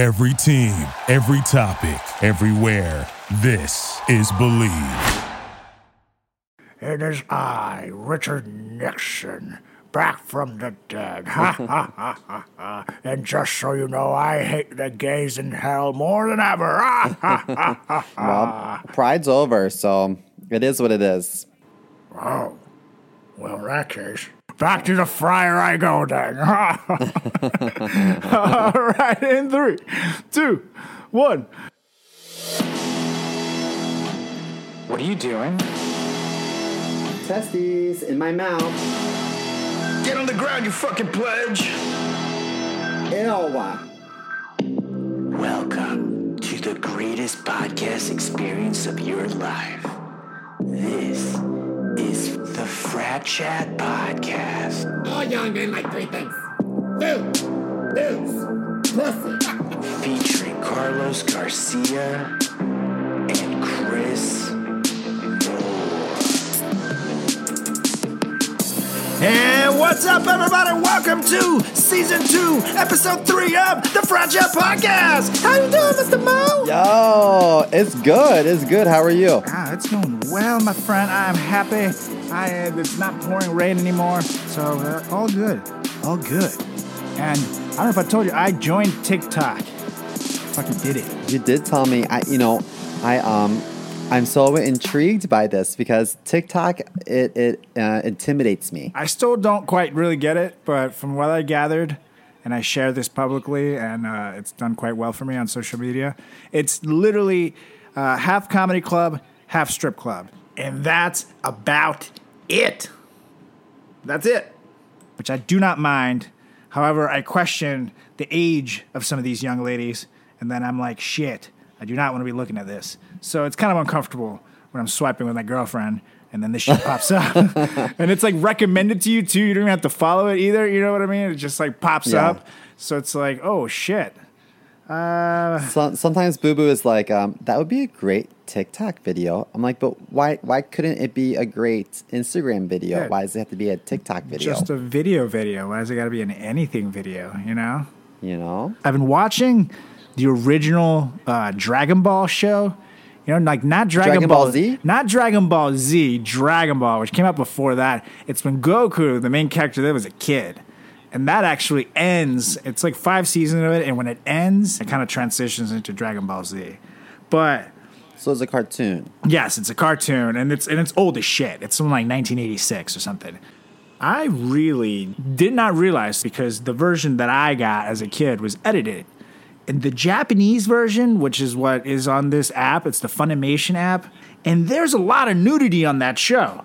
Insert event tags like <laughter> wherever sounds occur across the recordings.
Every team, every topic, everywhere. This is Believe. It is I, Richard Nixon, back from the dead. Ha <laughs> ha ha ha ha. And just so you know, I hate the gays in hell more than ever. Ha ha ha ha ha. Well, pride's over, so it is what it is. Oh, well, in that case, back to the fryer I go then. <laughs> All right, in three, two, one. What are you doing? Testes in my mouth. Get on the ground, you fucking pledge! Ew. Welcome to the greatest podcast experience of your life. This is the Frat Chat Podcast, All young men like three things. Food, booze, pussy. featuring Carlos Garcia and Chris And what's up, everybody? Welcome to season two, episode three of the Frat Chat Podcast. How you doing, Mr. Mo? Yo, it's good. It's good. How are you? Ah, it's going well, my friend. I'm happy. I uh, it's not pouring rain anymore, so uh, all good, all good. And I don't know if I told you, I joined TikTok. Fucking did it. You did tell me. I, you know, I um, I'm so intrigued by this because TikTok it it uh, intimidates me. I still don't quite really get it, but from what I gathered, and I share this publicly, and uh, it's done quite well for me on social media. It's literally uh, half comedy club, half strip club, and that's about it. That's it. Which I do not mind. However, I question the age of some of these young ladies, and then I'm like, shit, I do not want to be looking at this. So it's kind of uncomfortable when I'm swiping with my girlfriend, and then this shit pops up, <laughs> and it's like recommended to you too. You don't even have to follow it either. You know what I mean? It just like pops Yeah. up. So it's like, oh shit. Uh, So, sometimes Boo Boo is like, um, that would be a great TikTok video. I'm like, but why why couldn't it be a great Instagram video? Yeah. Why does it have to be a TikTok video? just a video video. Why does it got to be an anything video? You know? you know? I've been watching the original uh, Dragon Ball show. You know, like not Dragon, Dragon Ball Z? not Dragon Ball Z, Dragon Ball, which came out before that. It's when Goku, the main character, there was a kid, and that actually ends. It's like five seasons of it, and when it ends, it kind of transitions into Dragon Ball Z. But So it's a cartoon. Yes, it's a cartoon, and it's and it's old as shit. It's from like 1986 or something. I really did not realize because the version that I got as a kid was edited. And the Japanese version, which is what is on this app, it's the Funimation app, and there's a lot of nudity on that show.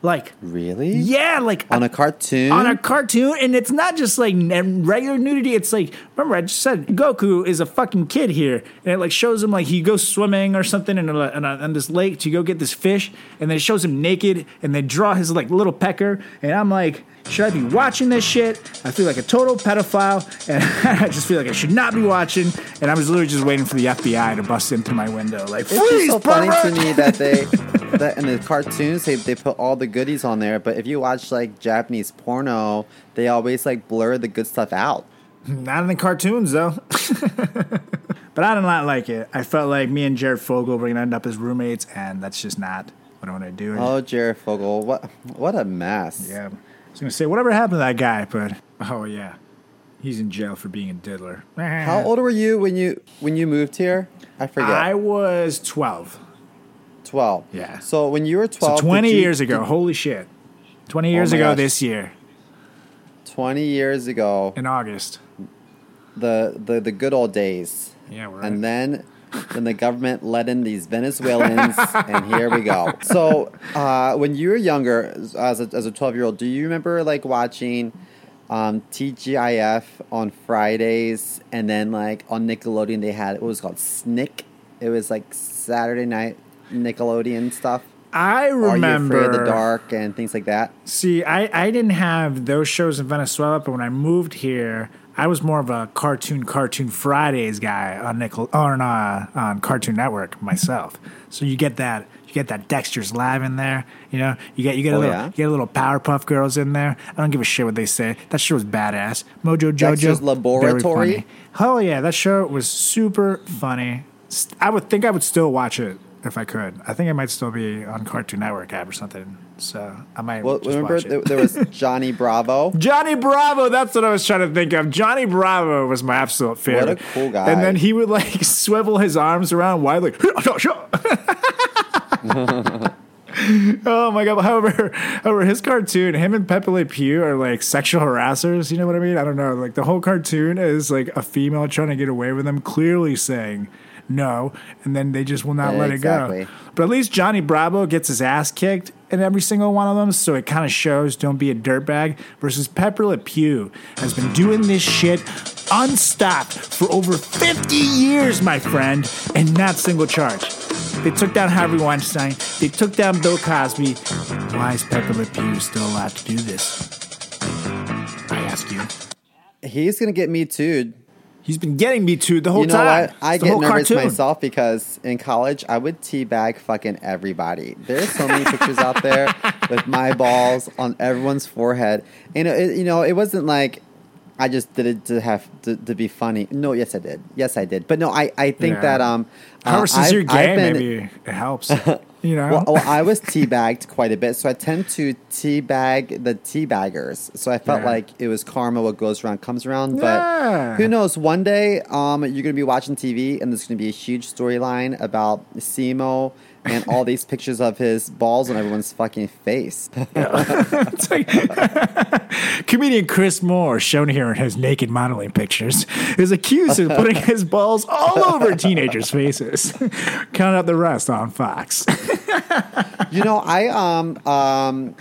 Like, Really? yeah, like On a uh, cartoon? on a cartoon, and it's not just like regular nudity. It's like remember I just said Goku is a fucking kid here, and it like shows him like he goes swimming or something in, a, in, a, in this lake to go get this fish, and then it shows him naked, and they draw his like little pecker, and I'm like. Should I be watching this shit? I feel like a total pedophile, and <laughs> I just feel like I should not be watching. And I was literally just waiting for the FBI to bust into my window, like, It's just "Freeze, so funny to me that they <laughs> that in the cartoons they, they put all the goodies on there, but if you watch like Japanese porno, they always like blur the good stuff out. Not in the cartoons though. <laughs> but I did not like it. I felt like me and Jared Fogle were gonna end up as roommates, and that's just not what I want to do. Oh, Jared Fogle, what what a mess. yeah. I was gonna say whatever happened to that guy, but oh yeah, he's in jail for being a diddler. <laughs> How old were you when you when you moved here? I forget. I was twelve. Twelve. Yeah. So when you were twelve, So twenty you- years ago. did- Holy shit. Twenty years oh my ago gosh. this year Twenty years ago, in August. the the the good old days. Yeah, we're And then then the government let in these Venezuelans, and here we go. So, uh, when you were younger, as a, as a 12 year old, do you remember like watching um, TGIF on Fridays, and then like on Nickelodeon they had what was called Snick? It was like Saturday night Nickelodeon stuff. I Are you remember afraid of the dark and things like that? See, I, I didn't have those shows in Venezuela, but when I moved here, I was more of a cartoon Cartoon Fridays guy on Nickel or on, uh, on Cartoon Network myself. So you get that you get that Dexter's Lab in there. You know, you get you get a Oh, little yeah? you get a little Powerpuff Girls in there. I don't give a shit what they say. That show was badass. Mojo Jojo, Dexter's very Laboratory? Hell yeah, that show was super funny. I would think I would still watch it if I could. I think it might still be on Cartoon Network app or something. So I might Well, remember watch it. there, there was <laughs> Johnny Bravo. Johnny Bravo, that's what I was trying to think of. Johnny Bravo was my absolute favorite. a cool guy. And then he would like <laughs> swivel his arms around wide, like, <laughs> oh my god. However, however, his cartoon, him and Pepe Le Pew are like sexual harassers. You know what I mean? I don't know. Like the whole cartoon is like a female trying to get away with them, clearly saying no, and then they just will not let it go. But at least Johnny Bravo gets his ass kicked in every single one of them, so it kind of shows don't be a dirtbag. Versus Pepe Le Pew has been doing this shit unstopped for over 50 years, my friend, and not single charge. They took down Harvey Weinstein. They took down Bill Cosby. Why is Pepe Le Pew still allowed to do this? I ask you. He's gonna get me too. He's been getting me to the whole You know time. what? I It's get nervous cartoon. myself because in college I would teabag fucking everybody. There's so many pictures out there <laughs> with my balls on everyone's forehead. And it, you know, it wasn't like I just did it to have to, to be funny. No, yes I did. Yes I did. But no, I I think Yeah. that um. Uh, since I've- you're gay, been- maybe it helps. <laughs> You know? Well, well, I was <laughs> teabagged quite a bit, so I tend to teabag the teabaggers. So I felt Yeah. like it was karma. What goes around comes around. Yeah. But who knows? One day, um, you're gonna be watching TV, and there's gonna be a huge storyline about Simo and all these pictures of his balls on everyone's fucking face. <laughs> <laughs> Comedian Chris Moore, shown here in his naked modeling pictures, is accused of putting <laughs> his balls all over teenagers' faces. Count out the rest on Fox. you know, I um um.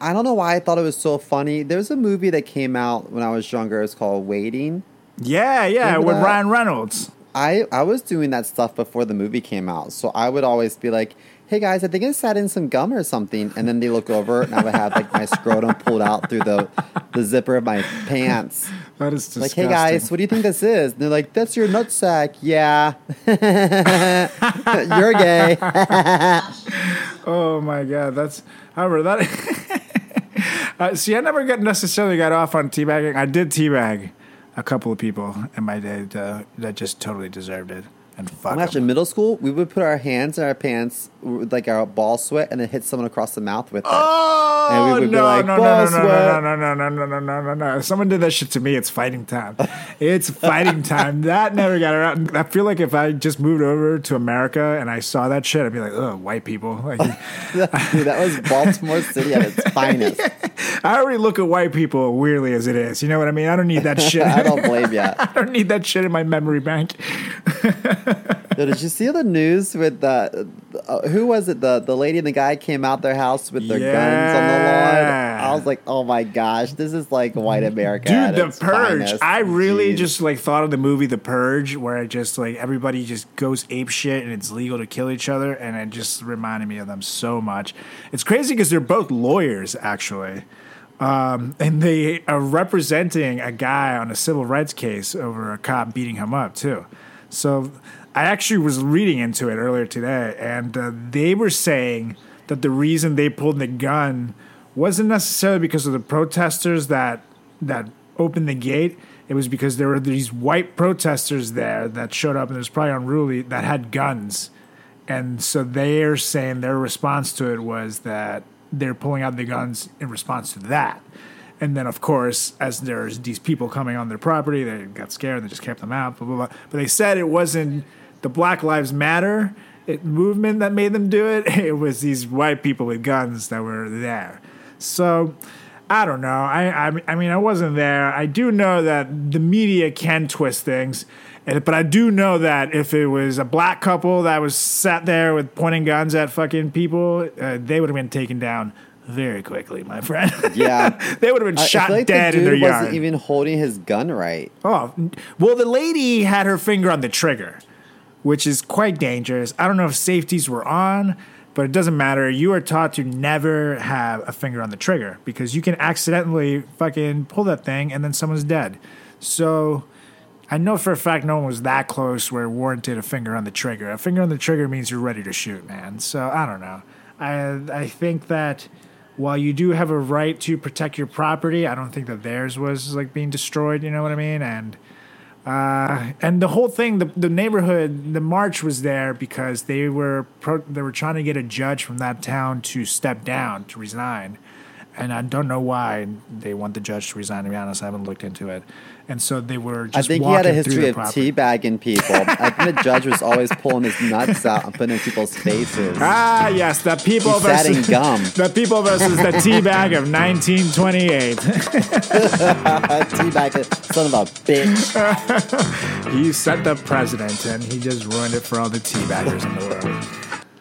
I don't know why I thought it was so funny. There's a movie that came out when I was younger. It's called Waiting. yeah, yeah, Remember with that? Ryan Reynolds. I I was doing that stuff before the movie came out, so I would always be like, "Hey guys, I think I sat in some gum or something," and then they look over, and I would have like my scrotum pulled out through the the zipper of my pants. That is disgusting. Like, "Hey guys, what do you think this is?" And they're like, "That's your nutsack." Yeah, <laughs> you're gay. <laughs> Oh my god, that's however that. <laughs> uh, see, I never got necessarily got off on teabagging. I did teabag a couple of people in my day uh, that just totally deserved it. And fuck When I was 'em. in middle school, we would put our hands in our pants with like our ball sweat, and then hit someone across the mouth with it. Oh And we would be no, like, no, no, no, "Boss, no, no, what?" no, no, no, no, no, no, no, no! If someone did that shit to me, it's fighting time. It's fighting time. <laughs> That never got around. I feel like if I just moved over to America and I saw that shit, I'd be like, "Oh, white people." <laughs> Like, <laughs> Dude, that was Baltimore City at its finest. I already look at white people weirdly as it is. You know what I mean? I don't need that shit. I don't blame you. I don't need that shit in my memory bank. Did you see the news with the uh, who was it? The the lady and the guy came out their house with their guns on the lawn. I was like, oh my gosh, this is like white America. Dude, The Purge. finest. I really Jeez. just like thought of the movie The Purge, where it just like everybody just goes ape shit and it's legal to kill each other, and it just reminded me of them so much. It's crazy because they're both lawyers, actually. Um, and they are representing a guy on a civil rights case over a cop beating him up too. So I actually was reading into it earlier today, and uh, they were saying that the reason they pulled the gun wasn't necessarily because of the protesters that that opened the gate. It was because there were these white protesters there that showed up, and it was probably unruly that had guns. And so they're saying their response to it was that they're pulling out the guns in response to that. And then, of course, as there's these people coming on their property, they got scared, and they just kept them out, blah, blah, blah. But they said it wasn't the Black Lives Matter movement that made them do it, <laughs> it was these white people with guns that were there. So. I don't know. I, I I mean I wasn't there. I do know that the media can twist things, but I do know that if it was a black couple that was sat there with pointing guns at fucking people, uh, they would have been taken down very quickly, my friend. <laughs> Yeah. they would have been shot like dead the in dude their wasn't yard. even holding his gun right. Oh, well, the lady had her finger on the trigger, which is quite dangerous. I don't know if safeties were on. but it doesn't matter. You are taught to never have a finger on the trigger because you can accidentally fucking pull that thing and then someone's dead. So I know for a fact no one was that close where it warranted a finger on the trigger. A finger on the trigger means you're ready to shoot, man. So I don't know. I I think that while you do have a right to protect your property, I don't think that theirs was like being destroyed. You know what I mean? And uh, and the whole thing, the, the neighborhood, the march was there because they were pro- they were trying to get a judge from that town to step down to resign, and I don't know why they want the judge to resign. To be honest, I haven't looked into it, and so they were. I think he had a history of property. teabagging people. I think the judge was always pulling his nuts out and putting in people's faces. Ah, yes, the people He versus gum. <laughs> the people versus the teabag of 1928. <laughs> Teabag son of a bitch. <laughs> he set the president, and he just ruined it for all the teabaggers in the world.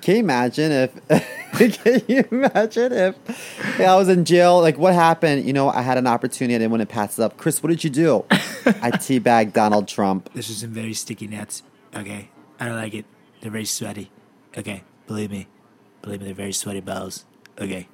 Can you imagine if? <laughs> can you imagine if I was in jail? Like, what happened? You know, I had an opportunity. I didn't want to pass it up. Chris, what did you do? <laughs> I teabagged Donald Trump. This is some very sticky nuts. Okay, I don't like it. They're very sweaty. Okay, believe me, believe me, they're very sweaty balls. Okay.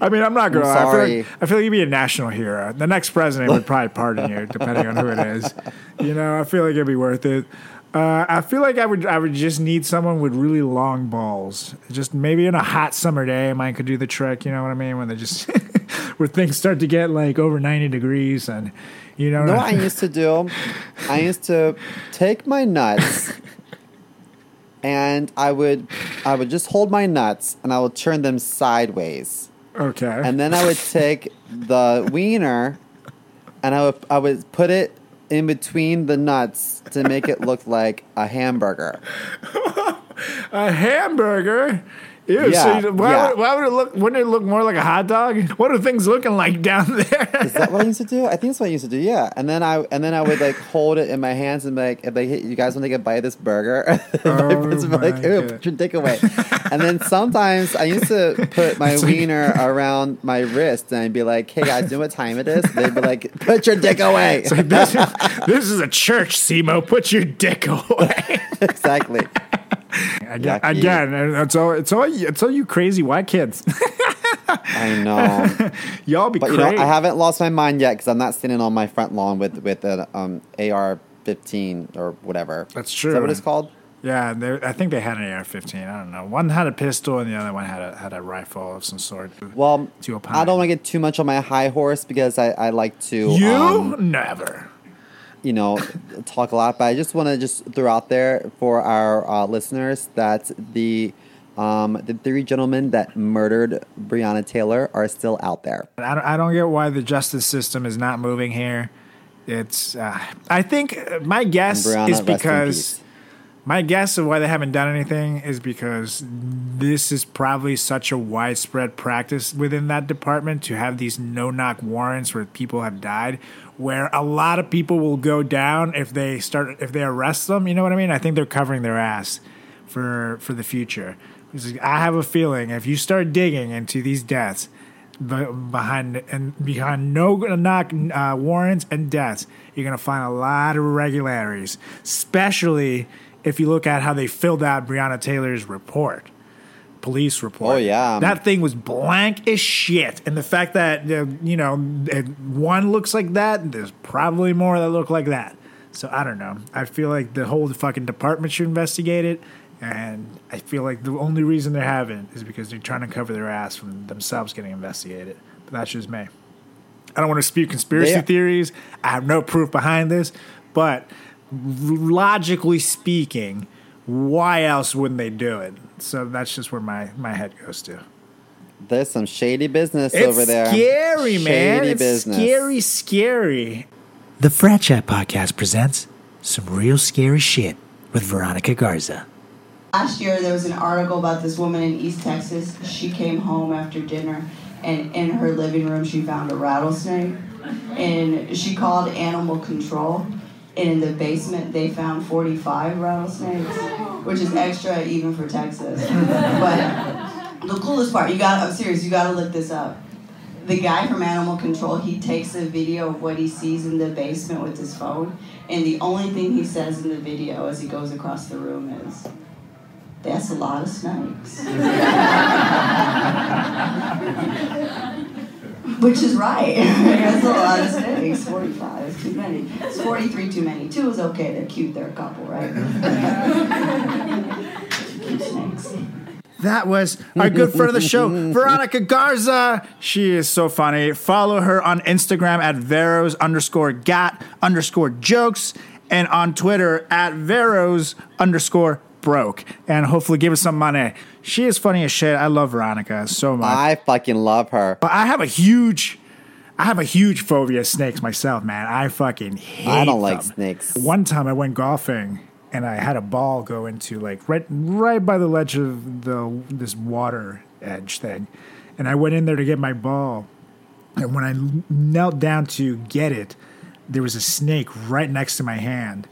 I mean, I'm not gonna. I'm lie. I feel, like, I feel like you'd be a national hero. The next president would probably pardon you, depending on who it is. You know, I feel like it'd be worth it. Uh, I feel like I would. I would just need someone with really long balls. Just maybe in a hot summer day, mine could do the trick. You know what I mean? When they just <laughs> where things start to get like over 90 degrees, and you know. You know what I used to do? I used to take my nuts and I would I would just hold my nuts and I would turn them sideways. okay. And then I would <laughs> take the wiener and I would I would put it in between the nuts to make it look like a hamburger. <laughs> A hamburger. Ew, Yeah, so you, why, yeah. would, why would it look? Wouldn't it look more like a hot dog? <laughs> What are things looking like down there? Is that what I used to do? I think that's what I used to do. Yeah, and then I and then I would like hold it in my hands and be like, if they hit, you guys want to get bite of this burger? <laughs> Oh my friends would be Oh like, ew, your dick away. <laughs> and then sometimes I used to put my wiener around my wrist and I'd be like, hey guys, you know what time it is? They'd be like, put your dick away. this, is, this is a church, Simo. Put your dick away. exactly. Again, Yucky. again, it's all it's all it's all you crazy white kids. <laughs> I know. <laughs> Y'all be But you know, crazy. I haven't lost my mind yet because I'm not sitting on my front lawn with with an um, AR-15 or whatever. That's Is true. that what it's called? yeah, they- I think they had an AR-15. I don't know. One had a pistol, and the other one had a had a rifle of some sort. Well, To. I don't want to get too much on my high horse because I, I like to you um, never. You know talk a lot, but I just want to just throw out there for our uh, listeners that the um, the three gentlemen that murdered Breonna Taylor are still out there. I don't, I don't get why the justice system is not moving here. It's uh, I think my guess And Breonna, is because. My guess of why they haven't done anything is because this is probably such a widespread practice within that department to have these no knock warrants where people have died where a lot of people will go down if they start if they arrest them you know what i mean? I think they're covering their ass for for the future. I have a feeling if you start digging into these deaths behind and behind no knock uh, warrants and deaths, you're gonna find a lot of irregularities, especially if you look at how they filled out Breonna Taylor's report, police report. Oh, yeah. that thing was blank as shit, and the fact that uh, you know one looks like that, there's probably more that look like that. So I don't know. I feel like the whole fucking department should investigate it. And I feel like the only reason they haven't is because they're trying to cover their ass from themselves getting investigated. But that's just me. I don't want to spew conspiracy They- theories. I have no proof behind this, but logically speaking, why else wouldn't they do it? So that's just where my, my head goes to. There's some shady business It's over there. scary, man. Shady It's business. scary, scary. The Frat Chat Podcast presents some real scary shit with Veronica Garza. Last year, there was an article about this woman in East Texas. She came home after dinner, and in her living room, she found a rattlesnake. And she called animal control. And in the basement, they found 45 rattlesnakes, which is extra even for Texas. But the coolest part, you got I'm serious, you gotta look this up. The guy from Animal Control, he takes a video of what he sees in the basement with his phone, and the only thing he says in the video as he goes across the room is, That's a lot of snakes. <laughs> <laughs> Which is right. That's a lot of snakes. 45 is too many. It's 43 too many. Two is okay. They're cute. They're a couple, right? Cute snakes. <laughs> That was our good friend of the show, <laughs> Veronica Garza. She is so funny. Follow her on Instagram at Veros underscore got underscore jokes and on Twitter at Veros underscore broke. And hopefully give her some money. She is funny as shit. I love Veronica so much. I fucking love her. But I have a huge, I have a huge phobia of snakes myself, man. I fucking hate I don't like snakes. One time I went golfing and I had a ball go into like right, right by the ledge of the this water edge thing, and I went in there to get my ball, and when I knelt down to get it, there was a snake right next to my hand.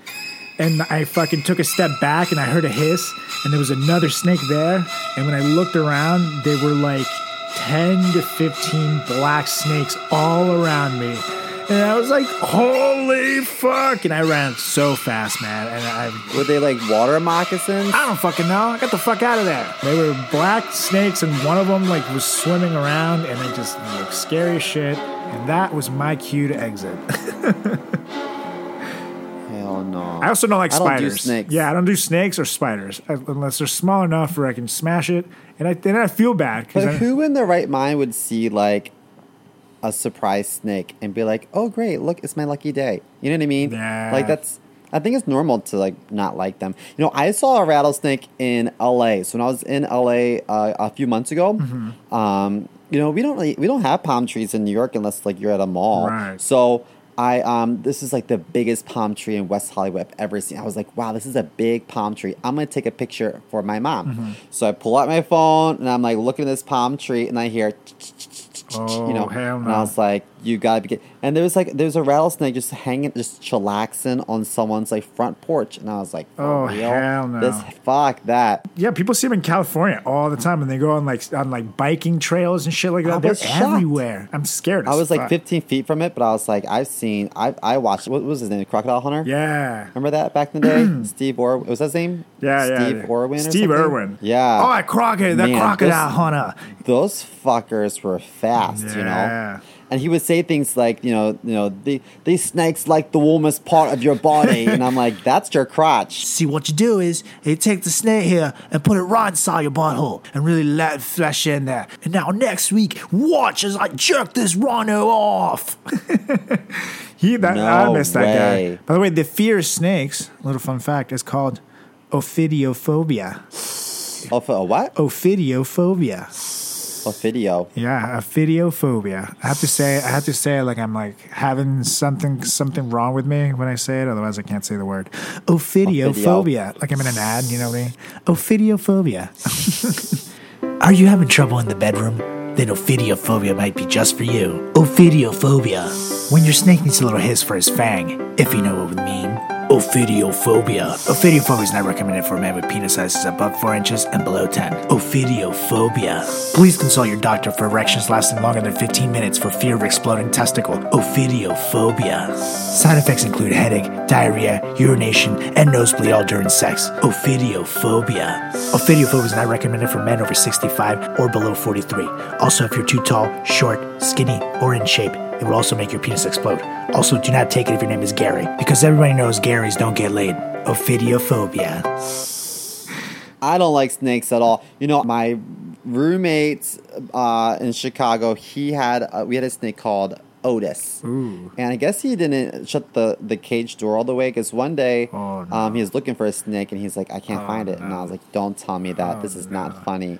And I fucking took a step back and I heard a hiss, and there was another snake there. And when I looked around, there were like 10 to 15 black snakes all around me. And I was like, holy fuck. And I ran so fast, man. And I, Were they like water moccasins? I don't fucking know. I got the fuck out of there. They were black snakes, and one of them like was swimming around, and they just looked scary as shit. And that was my cue to exit. <laughs> Hell no. I also don't like I don't do spiders. snakes. Yeah, I don't do snakes or spiders uh, unless they're small enough where I can smash it. And I then I feel bad because But who in their right mind would see like a surprise snake and be like, "Oh, great! Look, it's my lucky day." You know what I mean? Yeah. Like that's. I think it's normal to like not like them. You know, I saw a rattlesnake in L.A. So when I was in L.A. Uh, a few months ago, Mm-hmm. um, you know, we don't really we don't have palm trees in New York unless like you're at a mall. Right. So I um this is like the biggest palm tree in West Hollywood I've ever seen. I was like, wow, this is a big palm tree. I'm gonna take a picture for my mom. Mm-hmm. So I pull out my phone and I'm like looking at this palm tree and I hear Oh, you know, hell and. I was like, you gotta be. Get-. And there was like there's a rattlesnake just hanging, just chillaxing on someone's like front porch, and I was like, Oh, real? hell no. This fuck that. yeah, people see them in California all the time, and they go on like on like biking trails and shit like that. They're shocked. everywhere. I'm scared. I as was like 15 feet from it, but I was like, I've seen, I I watched. What was his name? Crocodile Hunter. Yeah. Remember that back in the day? <clears throat> Steve Or was that his name? Yeah, yeah. Steve Orwin. or Steve something? Irwin. Yeah. Oh, that crocodile, that Man, crocodile those- hunter. those fuckers were fast, you Yeah. know. And he would say things like, you know, you know, the, these snakes like the warmest part of your body, <laughs> and I'm like, that's your crotch. See, what you do is you take the snake here and put it right inside your butthole and really let it flesh in there. And now next week, watch as I jerk this rhino off. <laughs> He that No I missed that guy. By the way, the fear of snakes. A little fun fact is called ophidiophobia. Oh, a what? Ophidiophobia. A video. Yeah, a ophidiophobia. I have to say, I have to say it like I'm like having something something wrong with me when I say it. Otherwise, I can't say the word ophidiophobia. Like I'm in an ad. You know what I mean? Ophidiophobia. <laughs> Are you having trouble in the bedroom? Then ophidiophobia might be just for you. Ophidiophobia. When your snake needs a little hiss for his fang, if you know what we mean. Ophidiophobia. Ophidiophobia is not recommended for men with penis sizes above 4 inches and below 10. Ophidiophobia. Please consult your doctor for erections lasting longer than 15 minutes for fear of exploding testicle. Ophidiophobia. Side effects include headache, diarrhea, urination, and nosebleed all during sex. Ophidiophobia. Ophidiophobia is not recommended for men over 65 or below 43. Also, if you're too tall, short, skinny, or in shape, it will also make your penis explode. Also, do not take it if your name is Gary, because everybody knows Garys don't get laid. Ophidiophobia. I don't like snakes at all. You know, my roommate uh, in Chicago, he had uh, we had a snake called Otis, and I guess he didn't shut the the cage door all the way because one day Oh, no. um, he was looking for a snake and he's like, I can't find it, and I was like, Don't tell me that. this is not funny.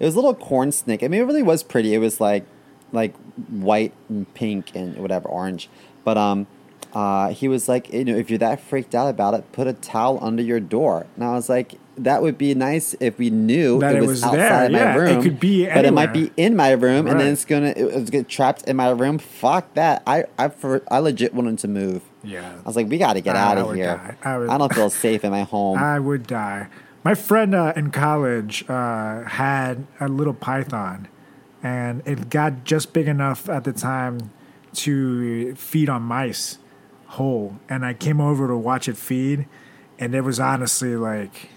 It was a little corn snake. I mean, it really was pretty. It was like like white and pink and whatever orange, but um. Uh, he was like, you know, if you're that freaked out about it, put a towel under your door. And I was like, that would be nice if we knew That it it was, was outside there, of my yeah. It could be but it might be in my room, and then it's gonna it was get trapped in my room. Fuck that! I I for, I legit wanted to move. Yeah. I was like, we got to get I- out of here. I would- I don't feel safe in my home. I would die. My friend uh, in college uh, had a little python, and it got just big enough at the time to feed on mice whole. And I came over to watch it feed, and it was honestly like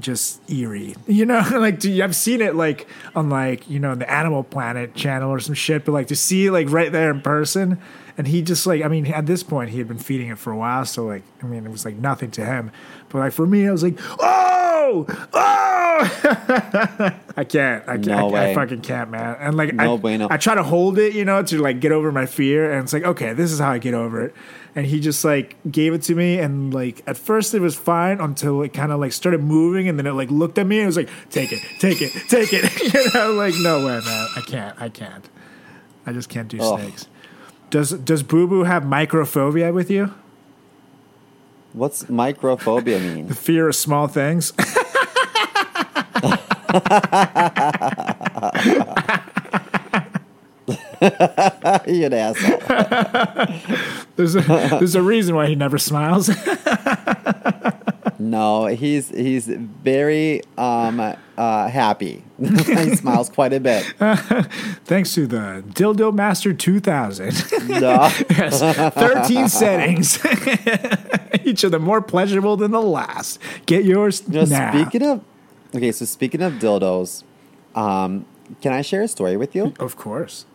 just eerie. <laughs> You know, like you, I've seen it like on like you know the Animal Planet channel or some shit, but like to see like right there in person, and he just like I mean at this point he had been feeding it for a while, so like I mean it was like nothing to him, but like for me I was like oh! Oh! <laughs> I can't. I can't. No I, I fucking can't man, and like No I, bueno. I try to hold it you know to like get over my fear, and it's like okay this is how I get over it. And he just like gave it to me, and like at first it was fine until it kind of like started moving, and then it like looked at me and it was like, "Take it, take it, take it." <laughs> you know, like no way, man, I can't, I can't, I just can't do snakes. Does Does Boo Boo have microphobia with you? What's microphobia mean? The fear of small things. <laughs> <laughs> you an asshole. <laughs> there's a There's a reason why he never smiles. No, he's he's very um uh happy. he smiles quite a bit. Thanks to the Dildo Master 2000. No. Yes, 13 settings. Each of them more pleasurable than the last. Get yours You know, now. speaking of okay, so speaking of dildos, um, can I share a story with you? of course.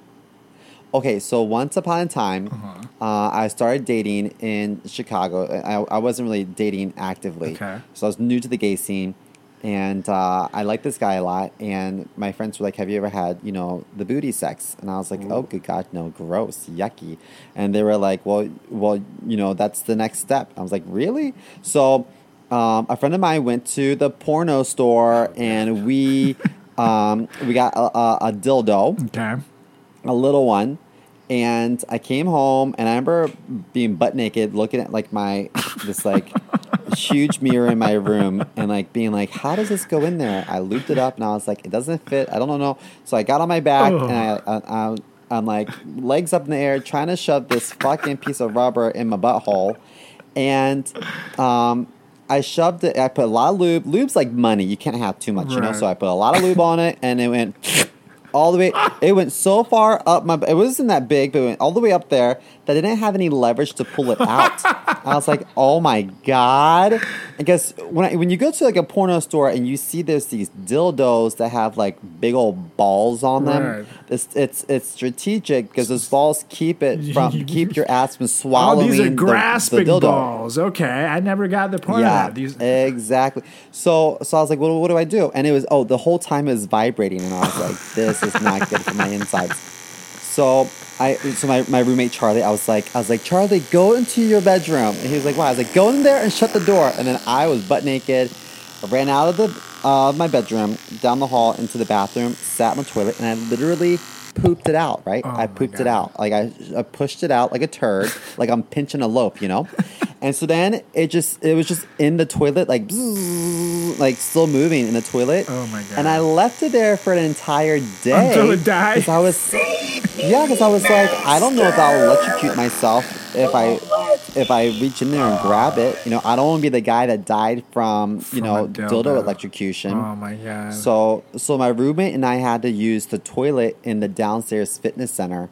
Okay, so once upon a time, Uh-huh. uh, I started dating in Chicago. I, I wasn't really dating actively, Okay. so I was new to the gay scene, and uh, I like this guy a lot. And my friends were like, "Have you ever had, you know, the booty sex?" And I was like, "Oh, good God, no, gross, yucky." And they were like, "Well, well, you know, that's the next step." I was like, "Really?" So um, a friend of mine went to the porno store, and we um, we got a, a, a dildo Okay. a little one and I came home and I remember being butt naked looking at like my this like <laughs> huge mirror in my room and like being like how does this go in there I looped it up and I was like it doesn't fit I don't know so I got on my back Oh. and I, I, I I'm like legs up in the air trying to shove this fucking piece of rubber in my butthole and um I shoved it. I put a lot of lube. Lube's like money. You can't have too much, you know. So I put a lot of lube on it, and it went <laughs> all the way. It went so far up my. It wasn't that big, but it went all the way up there that didn't have any leverage to pull it out. I was like, "Oh my god!" I guess when I, when you go to like a porno store and you see there's these dildos that have like big old balls on them, Right. it's it's it's strategic because those balls keep it from <laughs> keep your ass from swallowing. <laughs> Oh, these are the- the grasping dildo. balls. Okay. I never got the point Yeah, of that. These, exactly. So, so I was like, "Well, what do I do?" And it was, oh, the whole time it was vibrating, and I was like, "This is not good for my insides." So I, so my, my roommate Charlie, I was like, I was like, Charlie, go into your bedroom, and he was like, "Why?" I was like, "Go in there and shut the door." And then I was butt naked, I ran out of the uh, my bedroom, down the hall into the bathroom, sat on the toilet, and I literally pooped it out. Right, Oh I pooped it out. Like I, I pushed it out like a turd, like I'm pinching a loaf, you know. <laughs> And so then it just it was just in the toilet, like bzzz, like still moving in the toilet. Oh my God. And I left it there for an entire day Until it died? I was, yeah, because I was like, I don't know if I'll electrocute myself if I if I reach in there and grab it. You know, I don't want to be the guy that died from you From know dildo. dildo. electrocution. oh my God. So, so my roommate and I had to use the toilet in the downstairs fitness center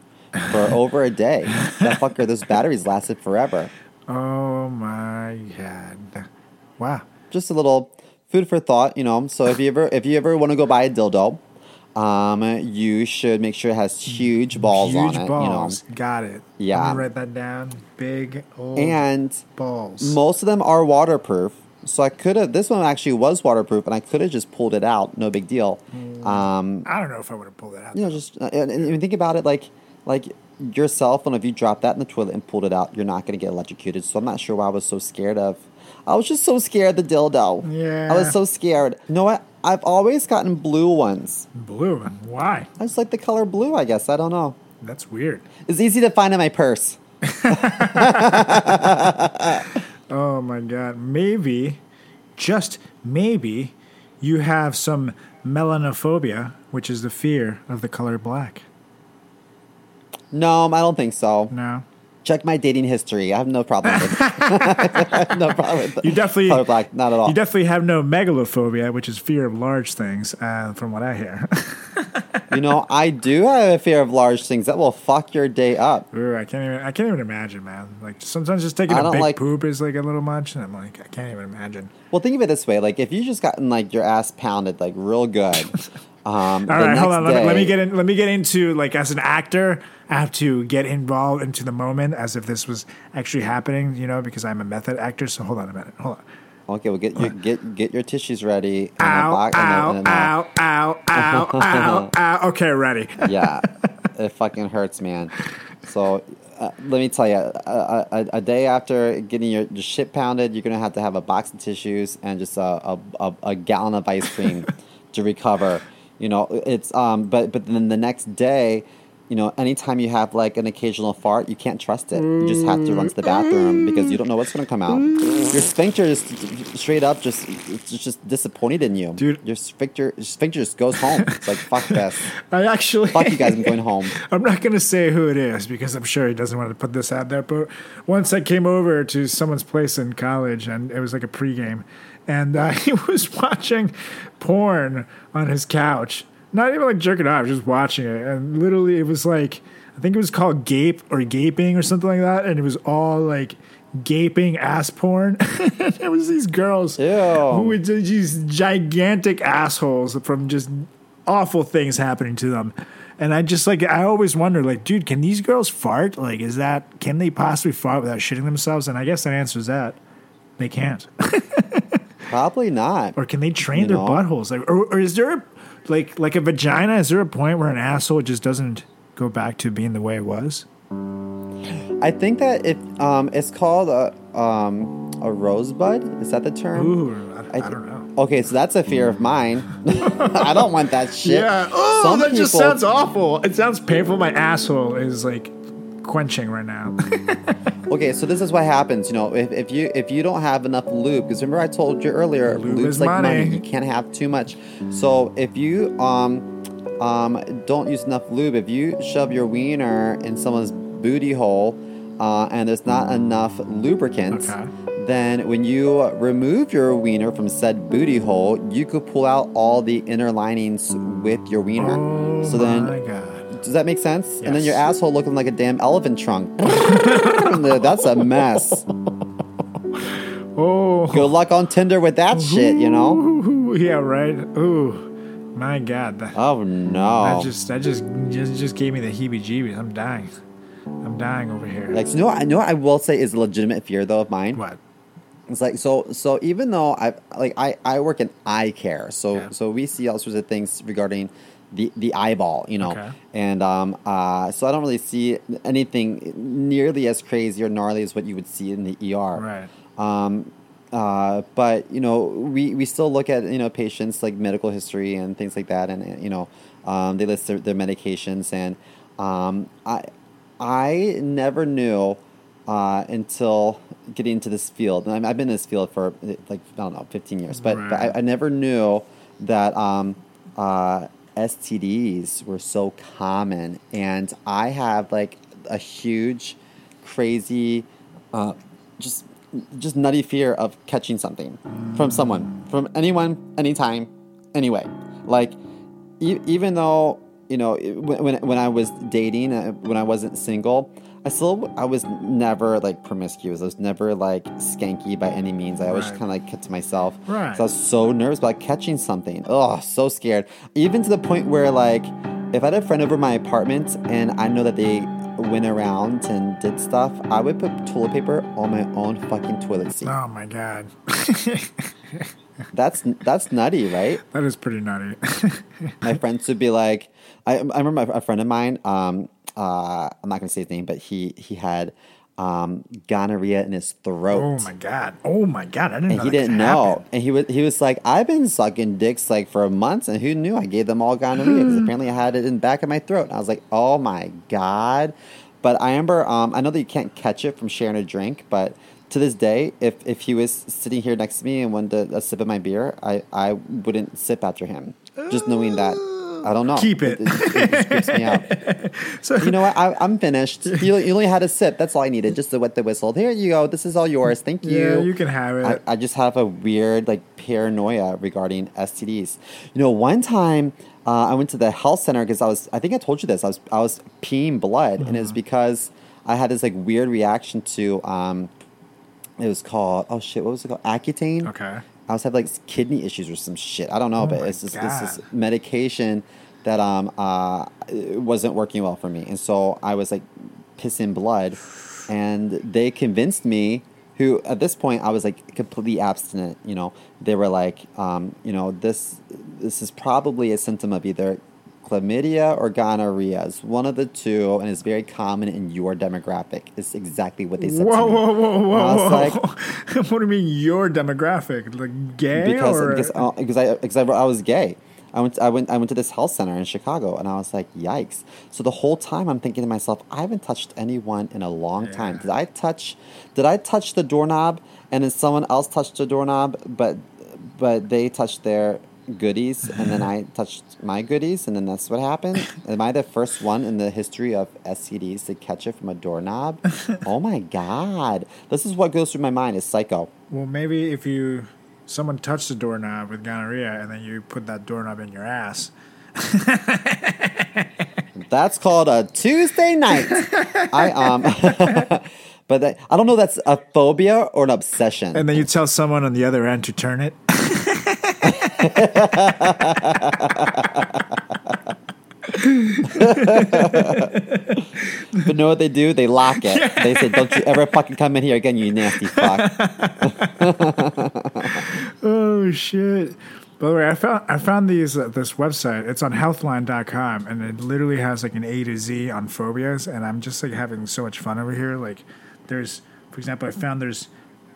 for <laughs> over a day. That fucker, those batteries lasted forever. oh my God. Wow. Just a little food for thought, you know. So if you ever if you ever want to go buy a dildo, um, you should make sure it has huge balls Huge on it. balls. Got it. Yeah. Write that down. Big old and balls. most of them are waterproof. So I could have. This one actually was waterproof, and I could have just pulled it out. No big deal. Um, I don't know if I would have pulled that out. you know, just uh, and, and think about it like like your cell phone. If you drop that in the toilet and pulled it out, you're not going to get electrocuted. So I'm not sure why I was so scared of. I was just so scared of the dildo. Yeah. I was so scared. You know what? I've always gotten blue ones. Blue. Why? I just like the color blue. I guess I don't know. That's weird. It's easy to find in my purse. <laughs> <laughs> Oh my God. Maybe, just maybe, you have some melanophobia, which is the fear of the color black. No, I don't think so. No. Check my dating history. I have no problem with that. <laughs> no problem with You definitely color black. Not at all. You definitely have no megalophobia, which is fear of large things, uh, from what I hear. you know, I do have a fear of large things that will fuck your day up. Ooh, I can't even. I can't even imagine, man. Like sometimes just taking I a big like- poop is like a little much, and I'm like, I can't even imagine. Well, think of it this way: like if you just gotten like your ass pounded like real good. Um, All right, hold on. Let me, let me get in. Let me get into like as an actor, I have to get involved into the moment as if this was actually happening. You know, because I'm a method actor. So hold on a minute. Hold on. Okay, well get your get get your tissues ready. and Ow! box- and a- Ow! and a- Ow! Ow! Ow! <laughs> Ow! Ow! Okay, ready. yeah, it fucking hurts, man. So uh, let me tell you, a, a, a day after getting your, your shit pounded, you're gonna have to have a box of tissues and just a a, a, a gallon of ice cream <laughs> to recover. You know, it's um, but but then the next day. You know, anytime you have like an occasional fart, you can't trust it. You just have to run to the bathroom because you don't know what's going to come out. Your sphincter is straight up just it's just disappointed in you, Dude. Your sphincter, your sphincter just goes home. It's like fuck this, <laughs> I actually. fuck you guys. I'm going home. <laughs> I'm not going to say who it is because I'm sure he doesn't want to put this out there. But once I came over to someone's place in college and it was like a pregame, and uh, <laughs> he was watching porn on his couch. Not even like jerking off, just watching it. And literally, it was like, I think it was called Gape or Gaping or something like that. And it was all like gaping ass porn. <laughs> there was these girls Ew. who were these gigantic assholes from just awful things happening to them. And I just like I always wonder, like, dude, can these girls fart? Like, is that can they possibly fart without shitting themselves? And I guess that answers that they can't. <laughs> Probably not. or can they train You their know? buttholes? Like, or, or is there like like a vagina? Is there a point where an asshole just doesn't go back to being the way it was? I think that it um it's called a um a rosebud. Is that the term? Ooh, I, I th- don't know. Okay, so that's a fear of mine. <laughs> I don't want that shit. Yeah. Oh, Some that just sounds awful. It sounds painful. My asshole is like quenching right now. <laughs> Okay, so this is what happens. You know, if, if you if you don't have enough lube, because remember I told you earlier, Lube lube's like money. money. You can't have too much. So if you um um don't use enough lube, if you shove your wiener in someone's booty hole, uh, and there's not enough lubricant. Okay. Then, when you remove your wiener from said booty hole, you could pull out all the inner linings with your wiener. Oh so then, my god. Does that make sense? And then your asshole looking like a damn elephant trunk. <laughs> That's a mess. Oh. Good luck on Tinder with that shit, you know? Yeah, right. Ooh, my God. That, Oh no. that just that just, just just gave me the heebie-jeebies. I'm dying. I'm dying over here. like, you know, I know what I will say is a legitimate fear though of mine. what? It's like so so even though I like I, I work in eye care, so Yeah. so we see all sorts of things regarding the the eyeball, you know, Okay. and um uh so I don't really see anything nearly as crazy or gnarly as what you would see in the ER. Right. Um, uh, but you know, we, we still look at you know patients like medical history and things like that, and you know, um, they list their, their medications, and um, I I never knew uh, until getting into this field, and I've been in this field for like I don't know, fifteen years, but, but I, I never knew that um, uh, STDs were so common, and I have like a huge, crazy, uh, just just nutty fear of catching something from someone, from anyone, anytime, anyway. Like, e- even though you know when when, I was dating, uh, when I wasn't single, I still I was never like promiscuous. I was never like skanky by any means. I always Right. kind of like kept to myself. Right. So I was so nervous about catching something. Oh, so scared. Even to the point where like, if I had a friend over my apartment and I know that they went around and did stuff, I would put toilet paper on my own fucking toilet seat. Oh my God. <laughs> That's that's nutty, right? that is pretty nutty. <laughs> my friends would be like, I, I remember a friend of mine. Um, uh, I'm not gonna say his name, but he he had um, gonorrhea in his throat. oh my God. Oh my God. I didn't and know he didn't know. happen. And he was he was like, I've been sucking dicks like for months, and who knew? I gave them all gonorrhea because apparently I had it in the back of my throat. And I was like, oh my god. But I remember, um, I know that you can't catch it from sharing a drink, but to this day, if if he was sitting here next to me and wanted a, a sip of my beer, I I wouldn't sip after him, just knowing that I don't know. Keep it. It, it creeps me out. <laughs> So You know what? I, I'm finished. You, you only had a sip. That's all I needed, just to wet the whistle. Here you go. This is all yours. Thank you. yeah, you can have it. I, I just have a weird like paranoia regarding STDs. You know, one time uh, I went to the health center because I was I think I told you this I was I was peeing blood and it was because I had this like weird reaction to um, it was called oh shit what was it called Accutane. okay. I was having like kidney issues or some shit. I don't know, but Oh my it's just this, this medication that um uh wasn't working well for me, and so I was like pissing blood, and they convinced me. Who at this point I was like completely abstinent. You know, they were like, um, you know, this this is probably a symptom of either chlamydia or gonorrhea. It's one of the two, and it's very common in your demographic. Is exactly what they said. Whoa, to me. whoa, whoa, whoa, I was whoa! like, <laughs> what do you mean your demographic? Like gay because or because, uh, because I because I, I was gay. I went I went I went to this health center in Chicago and I was like, yikes! So the whole time I'm thinking to myself, I haven't touched anyone in a long time. Did I touch? Did I touch the doorknob and then someone else touched the doorknob, but but they touched their goodies and then I <laughs> touched my goodies and then that's what happened? Am I the first one in the history of STDs to catch it from a doorknob? <laughs> oh my god! This is what goes through my mind. Is psycho. well, maybe if you someone touched the doorknob with gonorrhea and then you put that doorknob in your ass. <laughs> That's called a Tuesday night. I um, but that, I don't know. That's a phobia or an obsession. And then you tell someone on the other end to turn it. But know what they do? They lock it. They say, "Don't you ever fucking come in here again, you nasty fuck." <laughs> Oh shit! By the way, I found I found these uh, this website. It's on Healthline.com, and it literally has like an A to Z on phobias. And I'm just like having so much fun over here. Like, there's, for example, I found there's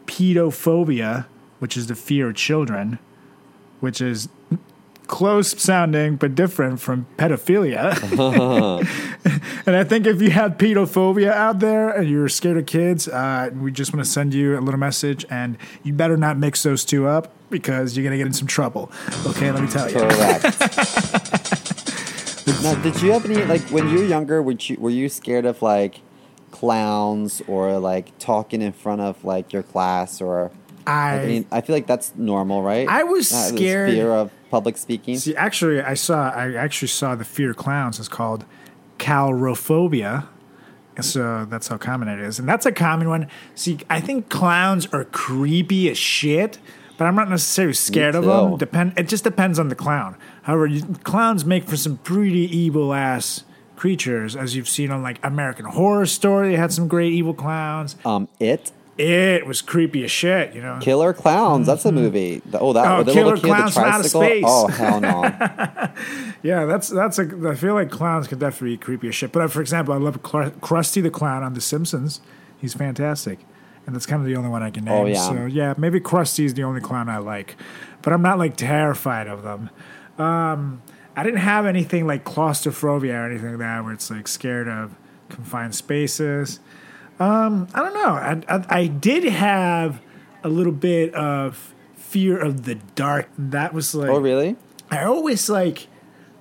pedophobia, which is the fear of children, which is close sounding but different from pedophilia. <laughs> and I think if you have pedophobia out there and you're scared of kids, uh, we just want to send you a little message, and you better not mix those two up because you're gonna get in some trouble. Okay, let me tell you. Correct. <laughs> now, did you have any like when you were younger? Were you were you scared of like clowns or like talking in front of like your class or? I, I mean, I feel like that's normal, right? I was scared- Fear of public speaking. see. Actually, I saw. I actually saw the fear of clowns is called coulrophobia. So that's how common it is, and that's a common one. See, I think clowns are creepy as shit, but I'm not necessarily scared of them. Depend. It just depends on the clown. However, you, clowns make for some pretty evil ass creatures, as you've seen on like American Horror Story. They had some great evil clowns. Um, it It was creepy as shit, you know. Killer Clowns. That's a movie. Oh, that Oh, the Killer kid, Clowns the from Outer tricycle. Space. Oh hell no! <laughs> Yeah, that's that's a. I feel like clowns could definitely be creepy as shit. But uh, for example, I love Krusty the Clown on The Simpsons. He's fantastic, and that's kind of the only one I can name. Oh, yeah. So yeah, maybe Krusty is the only clown I like, but I'm not like terrified of them. Um, I didn't have anything like claustrophobia or anything like that, where it's like scared of confined spaces. Um, I don't know. I, I, I did have a little bit of fear of the dark. That was like oh really? I always like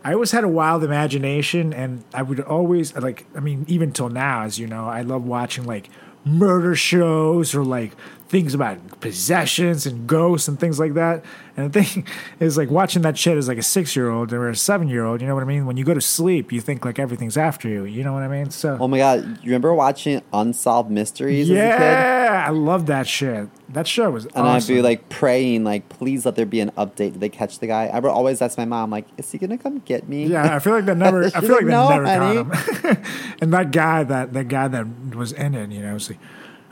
I always had a wild imagination and I would always like I mean even till now as you know I love watching like murder shows or like things about possessions and ghosts and things like that and the thing <laughs> is like watching that shit as like a 6-year-old or a 7-year-old you know what I mean when you go to sleep you think like everything's after you you know what I mean so Oh my god! You remember watching Unsolved Mysteries as a kid? yeah I love that shit that show was And awesome. I'd be like praying, like, please let there be an update. Did they catch the guy? I would always ask my mom, like, is he gonna come get me? Yeah, I feel like that <laughs> never. I feel like they "No, never honey." caught him. <laughs> and that guy, that that guy that was in it, you know, was like,